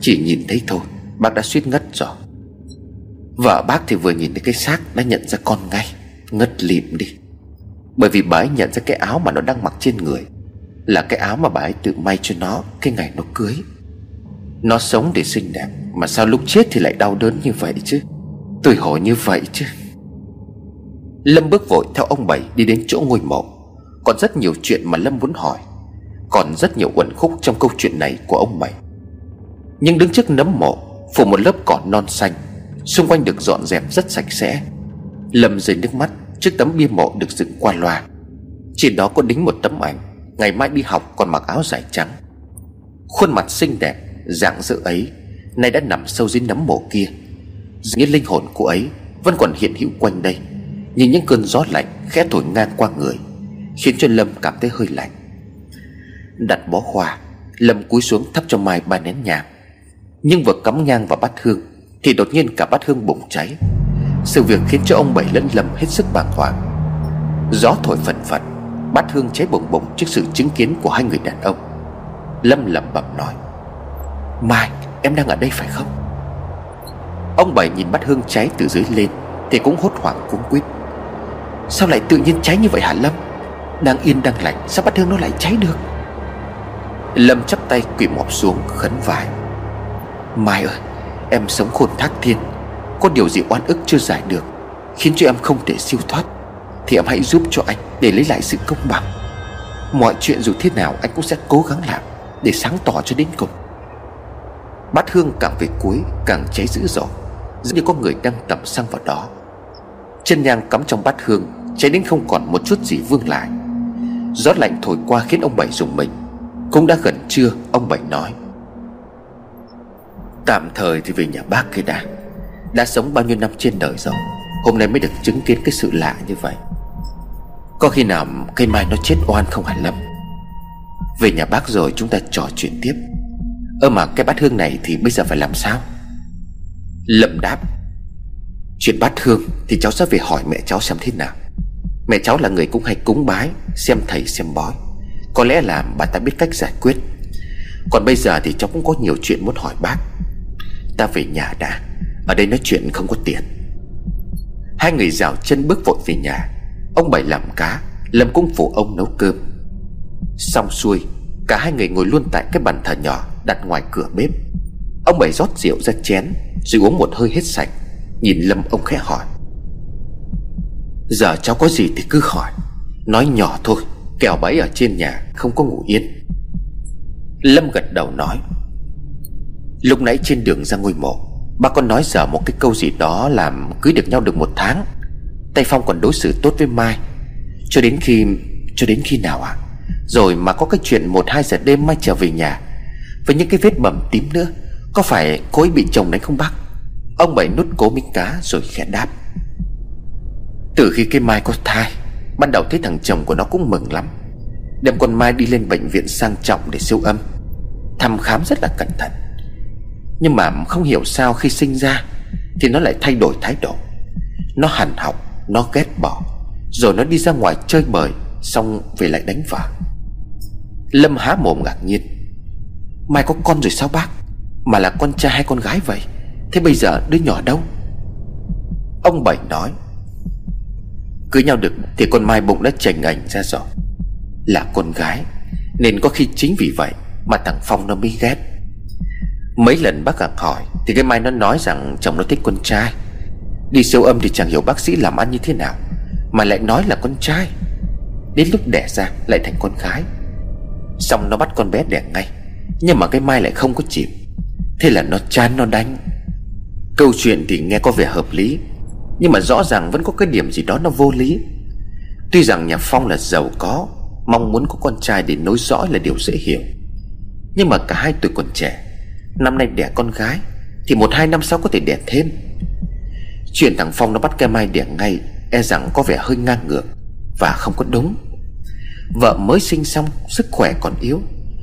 Chỉ nhìn thấy thôi, Bác đã suýt ngất rồi. Vợ bác thì vừa nhìn thấy cái xác Đã nhận ra con ngay. Ngất lịm đi. Bởi vì bà ấy nhận ra cái áo mà nó đang mặc trên người Là cái áo mà bà ấy tự may cho nó Cái ngày nó cưới. Nó sống để xinh đẹp, Mà sao lúc chết thì lại đau đớn như vậy chứ? Tôi hỏi như vậy chứ. Lâm bước vội theo ông Bảy đi đến chỗ ngôi mộ. Còn rất nhiều chuyện mà Lâm muốn hỏi. Còn rất nhiều uẩn khúc trong câu chuyện này của ông Bảy. Nhưng đứng trước nấm mộ, Phủ một lớp cỏ non xanh, Xung quanh được dọn dẹp rất sạch sẽ. Lâm rơi nước mắt trước tấm bia mộ được dựng qua loa. Trên đó có đính một tấm ảnh, Ngày mai đi học còn mặc áo dài trắng. Khuôn mặt xinh đẹp, Dạng dỡ ấy, Nay đã nằm sâu dưới nấm mộ kia. Như linh hồn của ấy Vẫn còn hiện hữu quanh đây Như những cơn gió lạnh khẽ thổi ngang qua người, Khiến cho Lâm cảm thấy hơi lạnh. Đặt bó hoa, Lâm cúi xuống thắp cho Mai ba nén nhang Nhưng vừa cắm nhang vào bát hương, Thì đột nhiên cả bát hương bùng cháy. Sự việc khiến cho ông Bảy lẫn lầm hết sức bàng hoàng. Gió thổi phần phật, Bát hương cháy bùng bùng trước sự chứng kiến của hai người đàn ông. Lâm lẩm bẩm nói, Mai, em đang ở đây phải không? Ông Bảy nhìn bát hương cháy từ dưới lên, Thì cũng hốt hoảng cuống quýt. Sao lại tự nhiên cháy như vậy hả Lâm? Đang yên, đang lạnh Sao bát hương nó lại cháy được? Lâm chắp tay quỳ mọp xuống, khấn vải Mai ơi, Em sống khôn thác thiên có điều gì oan ức chưa giải được, Khiến cho em không thể siêu thoát, Thì em hãy giúp cho anh để lấy lại sự công bằng. Mọi chuyện dù thế nào anh cũng sẽ cố gắng làm Để sáng tỏ cho đến cùng. Bát hương càng về cuối càng cháy dữ dội, Giống như có người đang tẩm xăng vào đó. Chân nhang cắm trong bát hương, Cháy đến không còn một chút gì vương lại. Gió lạnh thổi qua khiến ông Bảy dùng mình. Cũng đã gần trưa, Ông Bảy nói, Tạm thời thì về nhà bác cái đã. Đã sống bao nhiêu năm trên đời rồi, Hôm nay mới được chứng kiến cái sự lạ như vậy. Có khi nào cây mai nó chết oan không hẳn Lâm? Về nhà bác rồi chúng ta trò chuyện tiếp. Ơ mà cái bát hương này thì bây giờ phải làm sao? Lâm đáp, Chuyện bát hương thì cháu sẽ về hỏi mẹ cháu xem thế nào. Mẹ cháu là người cũng hay cúng bái, Xem thầy xem bói. Có lẽ là bà ta biết cách giải quyết. Còn bây giờ thì cháu cũng có nhiều chuyện muốn hỏi bác. Ta về nhà đã. Ở đây nói chuyện không có tiền. Hai người rào chân bước vội về nhà. Ông Bảy làm cá Lâm cũng phụ ông nấu cơm. Xong xuôi, Cả hai người ngồi luôn tại cái bàn thờ nhỏ Đặt ngoài cửa bếp. Ông Bảy rót rượu ra chén, Rồi uống một hơi hết sạch. Nhìn Lâm, ông khẽ hỏi. Giờ cháu có gì thì cứ hỏi. Nói nhỏ thôi, Kẻo bấy ở trên nhà không có ngủ yên. Lâm gật đầu nói. Lúc nãy trên đường ra ngôi mộ Bác con nói dở một cái câu gì đó Làm cưới được nhau được một tháng. Tây Phong còn đối xử tốt với Mai. Cho đến khi, Cho đến khi nào à Rồi mà có cái chuyện một hai giờ đêm Mai trở về nhà. Với những cái vết bầm tím nữa, Có phải cô ấy bị chồng đánh không bác? Ông Bảy nút cố miếng cá rồi khẽ đáp. Từ khi cái Mai có thai, Ban đầu thấy thằng chồng của nó cũng mừng lắm. Đem con Mai đi lên bệnh viện sang trọng để siêu âm. Thăm khám rất là cẩn thận. Nhưng mà không hiểu sao khi sinh ra Thì nó lại thay đổi thái độ. Nó hằn học, Nó ghét bỏ, Rồi nó đi ra ngoài chơi bời, Xong về lại đánh vợ. Lâm há mồm ngạc nhiên. Mai có con rồi sao bác? Mà là con trai hay con gái vậy? Thế bây giờ đứa nhỏ đâu? Ông Bảy nói. Cưới nhau được thì con Mai bụng đã chành ảnh ra rồi Là con gái, Nên có khi chính vì vậy Mà thằng Phong nó mới ghét. Mấy lần bác gặng hỏi, Thì cái Mai nó nói rằng chồng nó thích con trai. Đi siêu âm thì chẳng hiểu bác sĩ làm ăn như thế nào, Mà lại nói là con trai. Đến lúc đẻ ra, lại thành con gái. Xong nó bắt con bé đẻ ngay, Nhưng mà cái Mai lại không có chịu. Thế là nó chán, nó đánh. Câu chuyện thì nghe có vẻ hợp lý, Nhưng mà rõ ràng vẫn có cái điểm gì đó nó vô lý. Tuy rằng nhà Phong là giàu có, Mong muốn có con trai để nối dõi là điều dễ hiểu. Nhưng mà cả hai tuổi còn trẻ Năm nay đẻ con gái, Thì một hai năm sau có thể đẻ thêm. Chuyện thằng Phong nó bắt cái Mai đẻ ngay E rằng có vẻ hơi ngang ngược Và không có đúng. Vợ mới sinh xong, Sức khỏe còn yếu,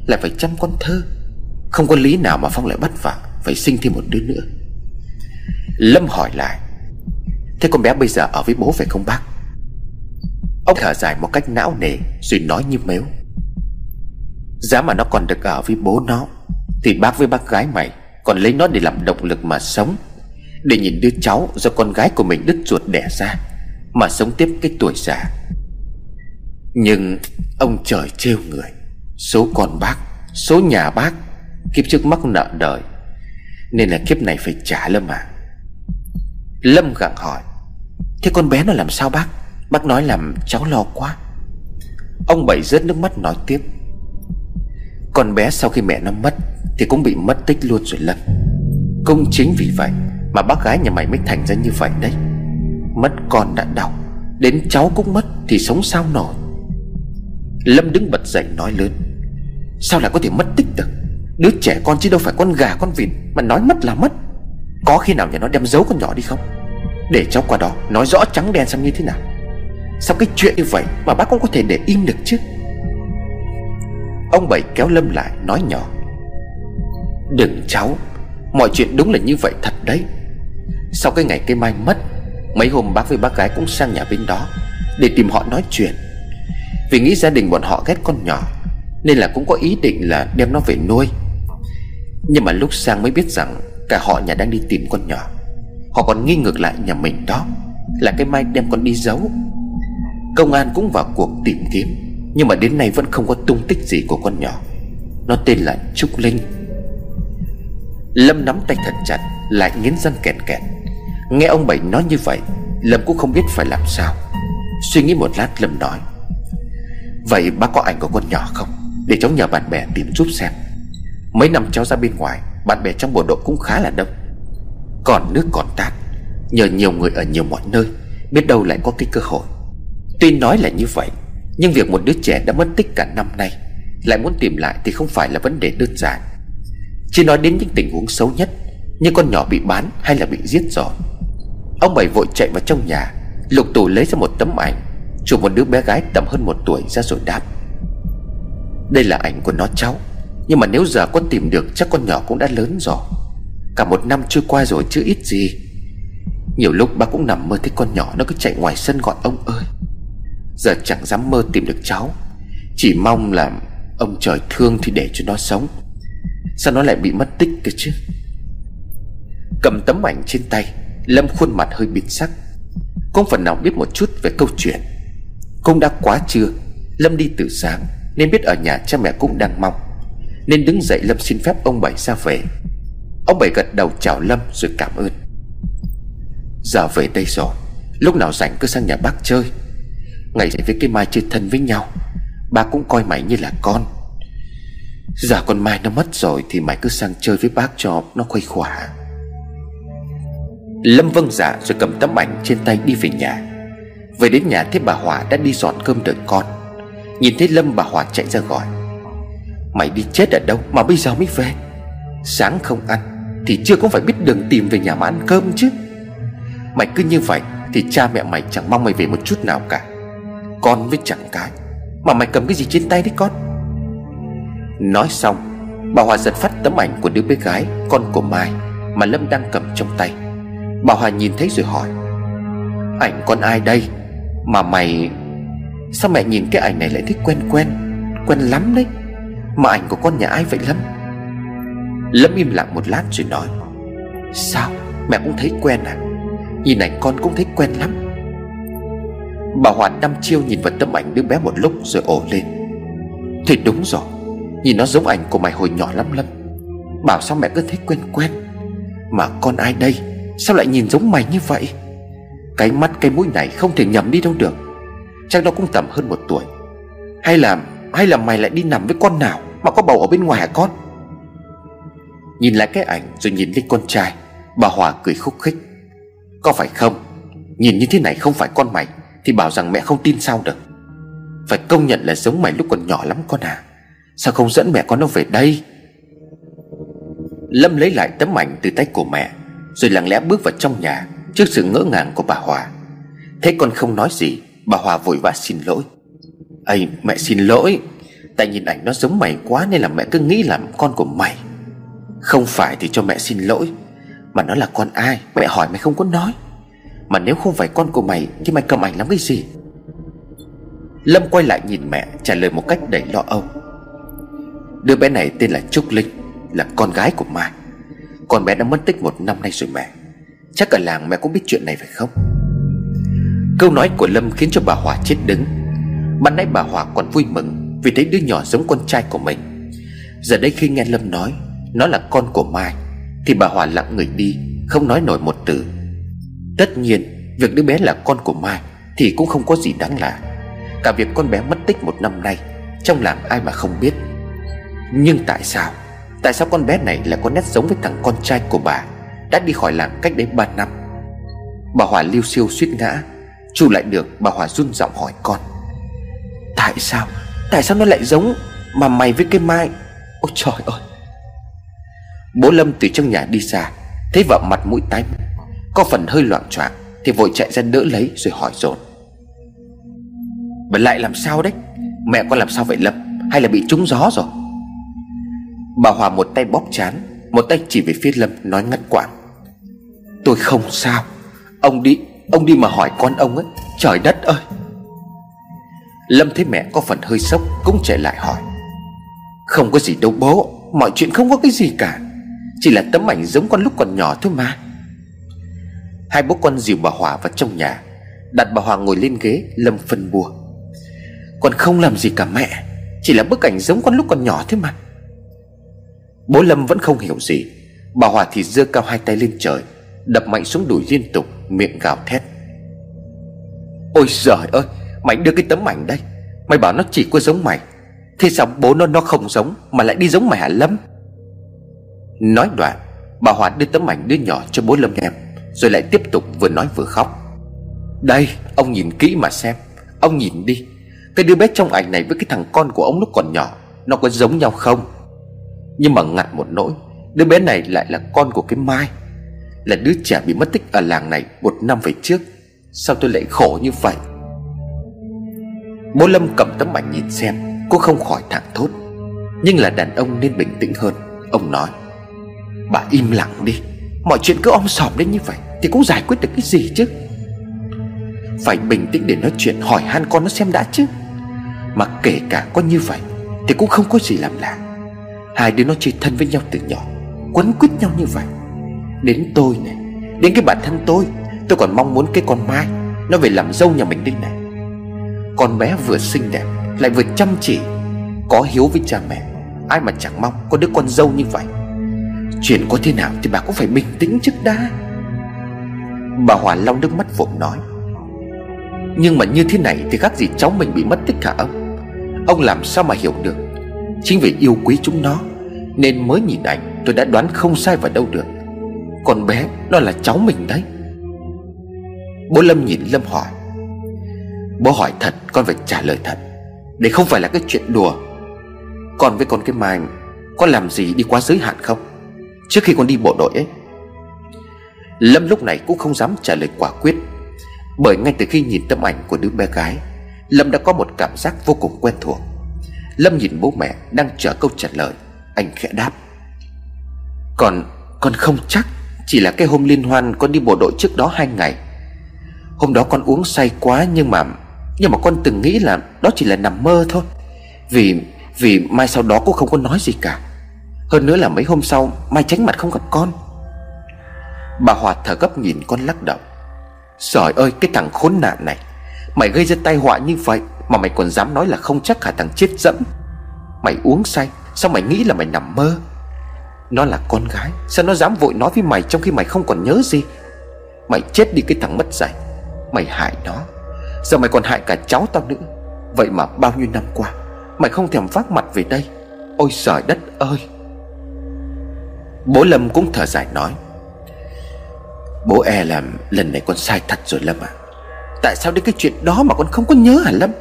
Lại phải chăm con thơ. Không có lý nào mà Phong lại bắt vợ, Phải sinh thêm một đứa nữa. Lâm hỏi lại, Thế con bé bây giờ ở với bố phải không bác? Ông thở dài một cách não nề, Rồi nói như mếu, Giá mà nó còn được ở với bố nó thì bác với bác gái mày Còn lấy nó để làm động lực mà sống, Để nhìn đứa cháu do con gái của mình đứt ruột đẻ ra Mà sống tiếp cái tuổi già. Nhưng ông trời trêu người, Số con bác, Số nhà bác Kiếp trước mắc nợ đời, Nên là kiếp này phải trả Lâm à. Lâm gặng hỏi, Thế con bé nó làm sao bác? Bác nói làm cháu lo quá. Ông Bảy rớt nước mắt nói tiếp con bé sau khi mẹ nó mất Thì cũng bị mất tích luôn rồi Lâm. Cũng chính vì vậy Mà bác gái nhà mày mới thành ra như vậy đấy. Mất con đã đau, Đến cháu cũng mất Thì sống sao nổi. Lâm đứng bật dậy nói lớn, Sao lại có thể mất tích được? Đứa trẻ con chứ đâu phải con gà, con vịt Mà nói mất là mất. Có khi nào nhà nó đem giấu con nhỏ đi không? Để cháu qua đó nói rõ trắng đen xem như thế nào. Sao cái chuyện như vậy Mà bác cũng có thể để im được chứ? Ông Bảy kéo Lâm lại, nói nhỏ. Đừng cháu Mọi chuyện đúng là như vậy thật đấy. Sau cái ngày cây mai mất, Mấy hôm bác với bác gái cũng sang nhà bên đó Để tìm họ nói chuyện. Vì nghĩ gia đình bọn họ ghét con nhỏ, Nên là cũng có ý định là đem nó về nuôi. Nhưng mà lúc sang mới biết rằng Cả họ nhà đang đi tìm con nhỏ. Họ còn nghi ngược lại nhà mình đó, Là cái mai đem con đi giấu. Công an cũng vào cuộc tìm kiếm. Nhưng mà đến nay vẫn không có tung tích gì của con nhỏ. Nó tên là Trúc Linh. Lâm nắm tay thật chặt, Lại nghiến răng kẹt kẹt. Nghe ông Bảy nói như vậy, Lâm cũng không biết phải làm sao. Suy nghĩ một lát, Lâm nói, Vậy bác có ảnh của con nhỏ không? Để cháu nhờ bạn bè tìm giúp xem. Mấy năm cháu ra bên ngoài, Bạn bè trong bộ đội cũng khá là đông. Còn nước còn tát, Nhờ nhiều người ở nhiều mọi nơi, Biết đâu lại có cái cơ hội. Tuy nói là như vậy nhưng việc một đứa trẻ đã mất tích cả năm nay, Lại muốn tìm lại thì không phải là vấn đề đơn giản. Chỉ nói đến những tình huống xấu nhất, Như con nhỏ bị bán hay là bị giết rồi Ông Bảy vội chạy vào trong nhà, Lục tủ lấy ra một tấm ảnh, Chụp một đứa bé gái tầm hơn một tuổi ra rồi đáp. Đây là ảnh của nó cháu, Nhưng mà nếu giờ con tìm được Chắc con nhỏ cũng đã lớn rồi. Cả một năm trôi qua rồi chứ ít gì. Nhiều lúc bác cũng nằm mơ thấy con nhỏ Nó cứ chạy ngoài sân gọi ông ơi. Giờ chẳng dám mơ tìm được cháu. Chỉ mong là Ông trời thương thì để cho nó sống. Sao nó lại bị mất tích cơ chứ? Cầm tấm ảnh trên tay, Lâm khuôn mặt hơi bịt sắc. Cũng phần nào biết một chút về câu chuyện? Cũng đã quá trưa, Lâm đi từ sáng, Nên biết ở nhà cha mẹ cũng đang mong. Nên đứng dậy Lâm xin phép ông Bảy ra về. Ông Bảy gật đầu chào Lâm rồi cảm ơn. Giờ về đây rồi, Lúc nào rảnh cứ sang nhà bác chơi. Ngày với cái Mai chưa thân với nhau. Ba cũng coi mày như là con. Giờ con Mai nó mất rồi Thì mày cứ sang chơi với bác cho nó khuây khỏa. Lâm vâng dạ rồi cầm tấm ảnh trên tay đi về nhà. Về đến nhà thấy bà Hòa đã đi dọn cơm đợi con. Nhìn thấy Lâm, bà Hòa chạy ra gọi. Mày đi chết ở đâu mà bây giờ mới về? Sáng không ăn Thì chưa cũng phải biết đường tìm về nhà mà ăn cơm chứ. Mày cứ như vậy Thì cha mẹ mày chẳng mong mày về một chút nào cả con với chẳng cái. Mà mày cầm cái gì trên tay đấy con? Nói xong, Bà Hòa giật phát tấm ảnh của đứa bé gái, Con của Mai, Mà Lâm đang cầm trong tay. Bà Hòa nhìn thấy rồi hỏi, Ảnh con ai đây? Mà mày, Sao mẹ nhìn cái ảnh này lại thích quen quen Quen lắm đấy? Mà ảnh của con nhà ai vậy Lâm? Lâm im lặng một lát rồi nói, Sao, mẹ cũng thấy quen à? Nhìn ảnh con cũng thấy quen lắm. Bà Hòa đăm chiêu nhìn vào tấm ảnh đứa bé một lúc rồi ồ lên. Thì đúng rồi, Nhìn nó giống ảnh của mày hồi nhỏ lắm lắm Bảo sao mẹ cứ thấy quen quen? Mà con ai đây? Sao lại nhìn giống mày như vậy? Cái mắt, cái mũi này không thể nhầm đi đâu được. Chắc nó cũng tầm hơn một tuổi. Hay là Hay là mày lại đi nằm với con nào Mà có bầu ở bên ngoài hả con? Nhìn lại cái ảnh rồi nhìn lên con trai, Bà Hòa cười khúc khích. Có phải không? Nhìn như thế này không phải con mày. Thì bảo rằng mẹ không tin sao được. Phải công nhận là giống mày lúc còn nhỏ lắm con à. Sao không dẫn mẹ con nó về đây? Lâm lấy lại tấm ảnh từ tay của mẹ, Rồi lặng lẽ bước vào trong nhà Trước sự ngỡ ngàng của bà Hòa. Thế con không nói gì, Bà Hòa vội vã xin lỗi. Ây, mẹ xin lỗi. Tại nhìn ảnh nó giống mày quá Nên là mẹ cứ nghĩ là con của mày. Không phải thì cho mẹ xin lỗi, Mà nó là con ai? Mẹ hỏi mày không có nói. Mà nếu không phải con của mày Thì mày cầm ảnh làm cái gì? Lâm quay lại nhìn mẹ, Trả lời một cách đầy lo âu. Đứa bé này tên là Trúc Linh, Là con gái của Mai. Con bé đã mất tích một năm nay rồi mẹ. Chắc cả làng mẹ cũng biết chuyện này phải không? Câu nói của Lâm khiến cho bà Hòa chết đứng. Ban nãy bà Hòa còn vui mừng Vì thấy đứa nhỏ giống con trai của mình. Giờ đây khi nghe Lâm nói, Nó là con của Mai, Thì bà Hòa lặng người đi, Không nói nổi một từ. Tất nhiên Việc đứa bé là con của Mai Thì cũng không có gì đáng lạ Cả việc con bé mất tích một năm nay Trong làng ai mà không biết. Nhưng tại sao? Tại sao con bé này lại có nét giống với thằng con trai của bà Đã đi khỏi làng cách đấy 3 năm? Bà Hòa liêu siêu suýt ngã Chu lại được bà Hòa run giọng hỏi con. Tại sao? Tại sao nó lại giống Mà mày với cái mai? Ôi trời ơi! Bố Lâm từ trong nhà đi ra, Thấy vợ mặt mũi tái có phần hơi loạn choạng Thì vội chạy ra đỡ lấy rồi hỏi dồn. Bà lại làm sao đấy? Mẹ con làm sao vậy Lâm Hay là bị trúng gió rồi? Bà Hòa một tay bóp chán, Một tay chỉ về phía Lâm, nói ngắt quãng. Tôi không sao. Ông đi Ông đi mà hỏi con ông ấy. Trời đất ơi! Lâm thấy mẹ có phần hơi sốc, Cũng chạy lại hỏi. Không có gì đâu bố, Mọi chuyện không có cái gì cả. Chỉ là tấm ảnh giống con lúc còn nhỏ thôi mà. Hai bố con dìu bà Hòa vào trong nhà, Đặt bà Hòa ngồi lên ghế, Lâm phân bua. Con không làm gì cả mẹ, Chỉ là bức ảnh giống con lúc còn nhỏ thế mà. Bố Lâm vẫn không hiểu gì, Bà Hòa thì giơ cao hai tay lên trời, Đập mạnh xuống đùi liên tục, Miệng gào thét. Ôi giời ơi, Mày đưa cái tấm ảnh đây, Mày bảo nó chỉ có giống mày. Thế sao bố nó nó không giống Mà lại đi giống mày hả Lâm? Nói đoạn, Bà Hòa đưa tấm ảnh đứa nhỏ cho bố Lâm em rồi lại tiếp tục vừa nói vừa khóc. Đây, ông nhìn kỹ mà xem. Ông nhìn đi. Cái đứa bé trong ảnh này với cái thằng con của ông lúc còn nhỏ, Nó có giống nhau không? Nhưng mà ngặt một nỗi, Đứa bé này lại là con của cái Mai. Là đứa trẻ bị mất tích ở làng này Một năm về trước. Sao tôi lại khổ như vậy? Bố Lâm cầm tấm ảnh nhìn xem Cô không khỏi thẳng thốt. Nhưng là đàn ông nên bình tĩnh hơn, Ông nói. Bà im lặng đi. Mọi chuyện cứ om sòm đến như vậy Thì cũng giải quyết được cái gì chứ? Phải bình tĩnh để nói chuyện, Hỏi han con nó xem đã chứ. Mà kể cả có như vậy Thì cũng không có gì làm lạ. Hai đứa nó chơi thân với nhau từ nhỏ, Quấn quýt nhau như vậy. Đến tôi này, Đến cái bản thân tôi Tôi còn mong muốn cái con Mai Nó về làm dâu nhà mình đây này. Con bé vừa xinh đẹp, Lại vừa chăm chỉ, Có hiếu với cha mẹ. Ai mà chẳng mong có đứa con dâu như vậy. Chuyện có thế nào thì bà cũng phải bình tĩnh trước đã. Bà Hòa lau nước mắt vội nói. Nhưng mà như thế này thì khác gì cháu mình bị mất tích cả ông. Ông làm sao mà hiểu được? Chính vì yêu quý chúng nó, Nên mới nhìn ảnh, tôi đã đoán không sai vào đâu được. Con bé, nó là cháu mình đấy. Bố Lâm nhìn Lâm hỏi. Bố hỏi thật, con phải trả lời thật. Để không phải là cái chuyện đùa. Con với con cái Mai Con làm gì đi quá giới hạn không? Trước khi con đi bộ đội ấy, Lâm lúc này cũng không dám trả lời quả quyết. Bởi ngay từ khi nhìn tấm ảnh của đứa bé gái, Lâm đã có một cảm giác vô cùng quen thuộc. Lâm nhìn bố mẹ đang chờ câu trả lời. Anh khẽ đáp, Còn con không chắc Chỉ là cái hôm liên hoan con đi bộ đội trước đó hai ngày. Hôm đó con uống say quá nhưng mà Nhưng mà con từng nghĩ là đó chỉ là nằm mơ thôi. Vì vì Mai sau đó cũng không có nói gì cả. Hơn nữa là mấy hôm sau, Mai tránh mặt không gặp con. Bà Hòa thở gấp nhìn con lắc đầu. Trời ơi, cái thằng khốn nạn này. Mày gây ra tai họa như vậy Mà mày còn dám nói là không chắc hả thằng chết dẫm? Mày uống say, Sao mày nghĩ là mày nằm mơ? Nó là con gái, Sao nó dám vội nói với mày trong khi mày không còn nhớ gì? Mày chết đi cái thằng mất dạy. Mày hại nó. Giờ mày còn hại cả cháu tao nữa. Vậy mà bao nhiêu năm qua, Mày không thèm vác mặt về đây. Ôi trời đất ơi! Bố Lâm cũng thở dài nói, Bố e làm lần này con sai thật rồi Lâm à Tại sao đến cái chuyện đó mà con không có nhớ hả Lâm?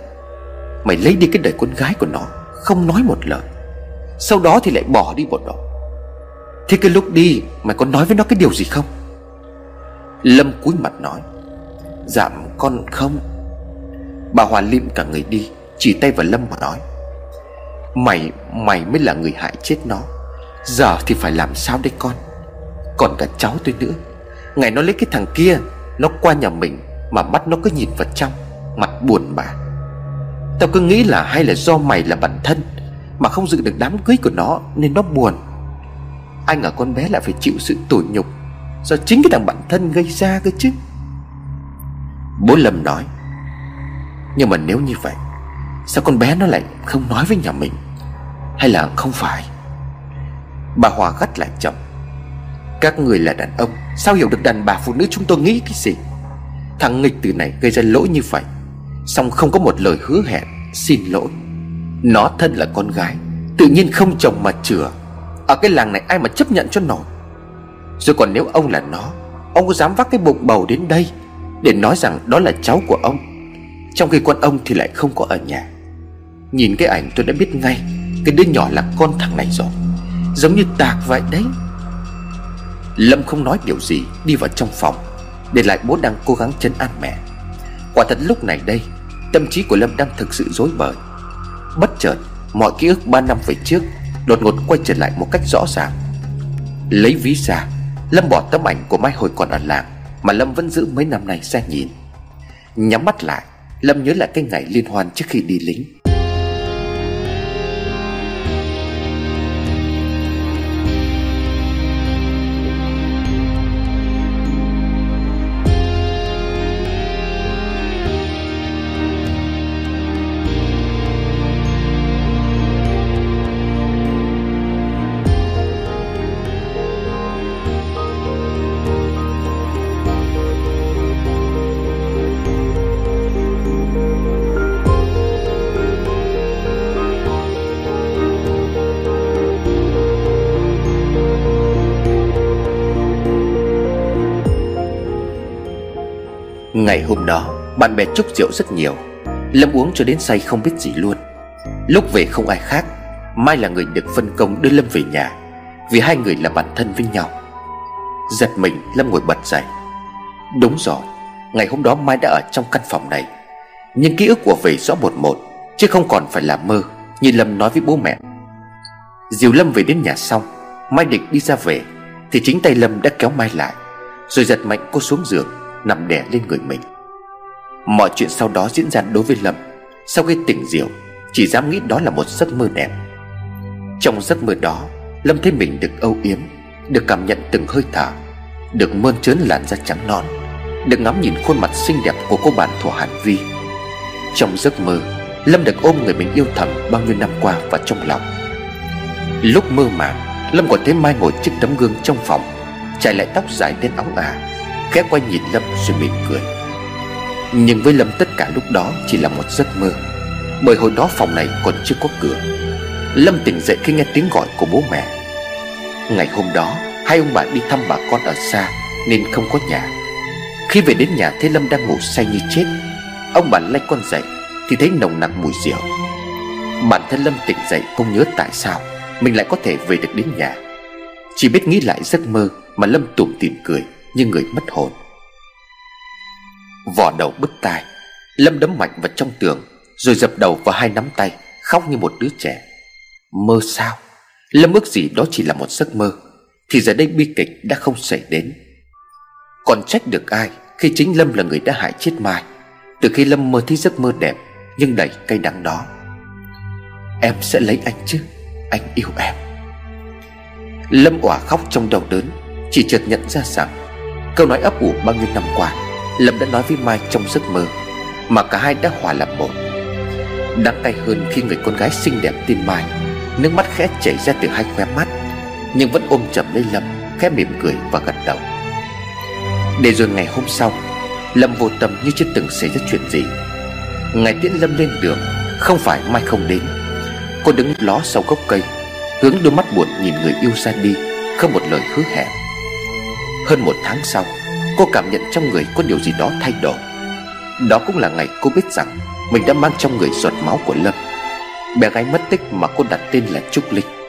Mày lấy đi cái đời con gái của nó, Không nói một lời. Sau đó thì lại bỏ đi một đó Thế cái lúc đi Mày có nói với nó cái điều gì không? Lâm cúi mặt nói "Dạm con không. Bà Hòa lim cả người đi, Chỉ tay vào Lâm mà nói, Mày Mày mới là người hại chết nó. Giờ thì phải làm sao đây con? Còn cả cháu tôi nữa. Ngày nó lấy cái thằng kia, Nó qua nhà mình Mà mắt nó cứ nhìn vào trong, Mặt buồn bã. Tao cứ nghĩ là hay là do mày là bản thân Mà không dự được đám cưới của nó Nên nó buồn. Anh ở con bé lại phải chịu sự tủi nhục Do chính cái thằng bản thân gây ra cơ chứ. Bố Lâm nói, Nhưng mà nếu như vậy, Sao con bé nó lại không nói với nhà mình? Hay là không phải? Bà Hòa gắt lại chồng. Các người là đàn ông, Sao hiểu được đàn bà phụ nữ chúng tôi nghĩ cái gì? Thằng nghịch từ này gây ra lỗi như vậy, Xong không có một lời hứa hẹn, Xin lỗi. Nó thân là con gái, Tự nhiên không chồng mà chừa. Ở cái làng này ai mà chấp nhận cho nổi? Rồi còn nếu ông là nó, Ông có dám vác cái bụng bầu đến đây Để nói rằng đó là cháu của ông, Trong khi con ông thì lại không có ở nhà? Nhìn cái ảnh tôi đã biết ngay, Cái đứa nhỏ là con thằng này rồi. Giống như tạc vậy đấy. Lâm không nói điều gì, Đi vào trong phòng, Để lại bố đang cố gắng chấn an mẹ. Quả thật lúc này đây, Tâm trí của Lâm đang thực sự rối bời. Bất chợt, Mọi ký ức 3 năm về trước Đột ngột quay trở lại một cách rõ ràng. Lấy ví ra, Lâm bỏ tấm ảnh của Mai hồi còn ở làng Mà Lâm vẫn giữ mấy năm nay ra nhìn. Nhắm mắt lại, Lâm nhớ lại cái ngày liên hoan trước khi đi lính. Ngày hôm đó, Bạn bè chúc rượu rất nhiều. Lâm uống cho đến say không biết gì luôn. Lúc về không ai khác, Mai là người được phân công đưa Lâm về nhà, Vì hai người là bạn thân với nhau. Giật mình, Lâm ngồi bật dậy. Đúng rồi, Ngày hôm đó Mai đã ở trong căn phòng này. Nhưng ký ức của về rõ một một, Chứ không còn phải là mơ, Như Lâm nói với bố mẹ. Diều Lâm về đến nhà xong, Mai định đi ra về, Thì chính tay Lâm đã kéo Mai lại, Rồi giật mạnh cô xuống giường, Nằm đè lên người mình. Mọi chuyện sau đó diễn ra đối với Lâm. Sau khi tỉnh rượu, Chỉ dám nghĩ đó là một giấc mơ đẹp. Trong giấc mơ đó, Lâm thấy mình được âu yếm, Được cảm nhận từng hơi thở, Được mơn trớn làn da trắng non, Được ngắm nhìn khuôn mặt xinh đẹp của cô bạn thuộc Hàn Vi. Trong giấc mơ, Lâm được ôm người mình yêu thầm bao nhiêu năm qua vào trong lòng. Lúc mơ màng, Lâm còn thấy Mai ngồi trước tấm gương trong phòng Chạy lại tóc dài đến óng ả, Khẽ quay nhìn Lâm rồi mỉm cười. Nhưng với Lâm tất cả lúc đó chỉ là một giấc mơ. Bởi hồi đó phòng này còn chưa có cửa. Lâm tỉnh dậy khi nghe tiếng gọi của bố mẹ. Ngày hôm đó, Hai ông bà đi thăm bà con ở xa, Nên không có nhà. Khi về đến nhà thấy Lâm đang ngủ say như chết. Ông bà lay con dậy, Thì thấy nồng nặc mùi rượu. Bản thân Lâm tỉnh dậy không nhớ tại sao, Mình lại có thể về được đến nhà. Chỉ biết nghĩ lại giấc mơ Mà Lâm tủm tỉm cười như người mất hồn vỏ đầu bứt tai, lâm đấm mạnh vào trong tường, rồi dập đầu vào hai nắm tay, khóc như một đứa trẻ. Mơ sao? Lâm ước gì đó chỉ là một giấc mơ, thì giờ đây bi kịch đã không xảy đến. Còn trách được ai khi chính lâm là người đã hại chết mai? Từ khi lâm mơ thấy giấc mơ đẹp, nhưng đầy cay đắng đó, em sẽ lấy anh chứ? Anh yêu em. Lâm òa khóc trong đau đớn, chỉ chợt nhận ra rằng Câu nói ấp ủ bao nhiêu năm qua Lâm đã nói với Mai trong giấc mơ, Mà cả hai đã hòa làm một. Đáng tay hơn khi người con gái xinh đẹp tên Mai, Nước mắt khẽ chảy ra từ hai khóe mắt, Nhưng vẫn ôm chầm lấy Lâm, Khẽ mỉm cười và gật đầu. Để rồi ngày hôm sau, Lâm vô tâm như chưa từng xảy ra chuyện gì. Ngày tiễn Lâm lên đường, Không phải Mai không đến. Cô đứng ló sau gốc cây, Hướng đôi mắt buồn nhìn người yêu ra đi, Không một lời hứa hẹn. Hơn một tháng sau Cô cảm nhận trong người có điều gì đó thay đổi. Đó cũng là ngày cô biết rằng Mình đã mang trong người giọt máu của Lâm. Bé gái mất tích mà cô đặt tên là Trúc Linh.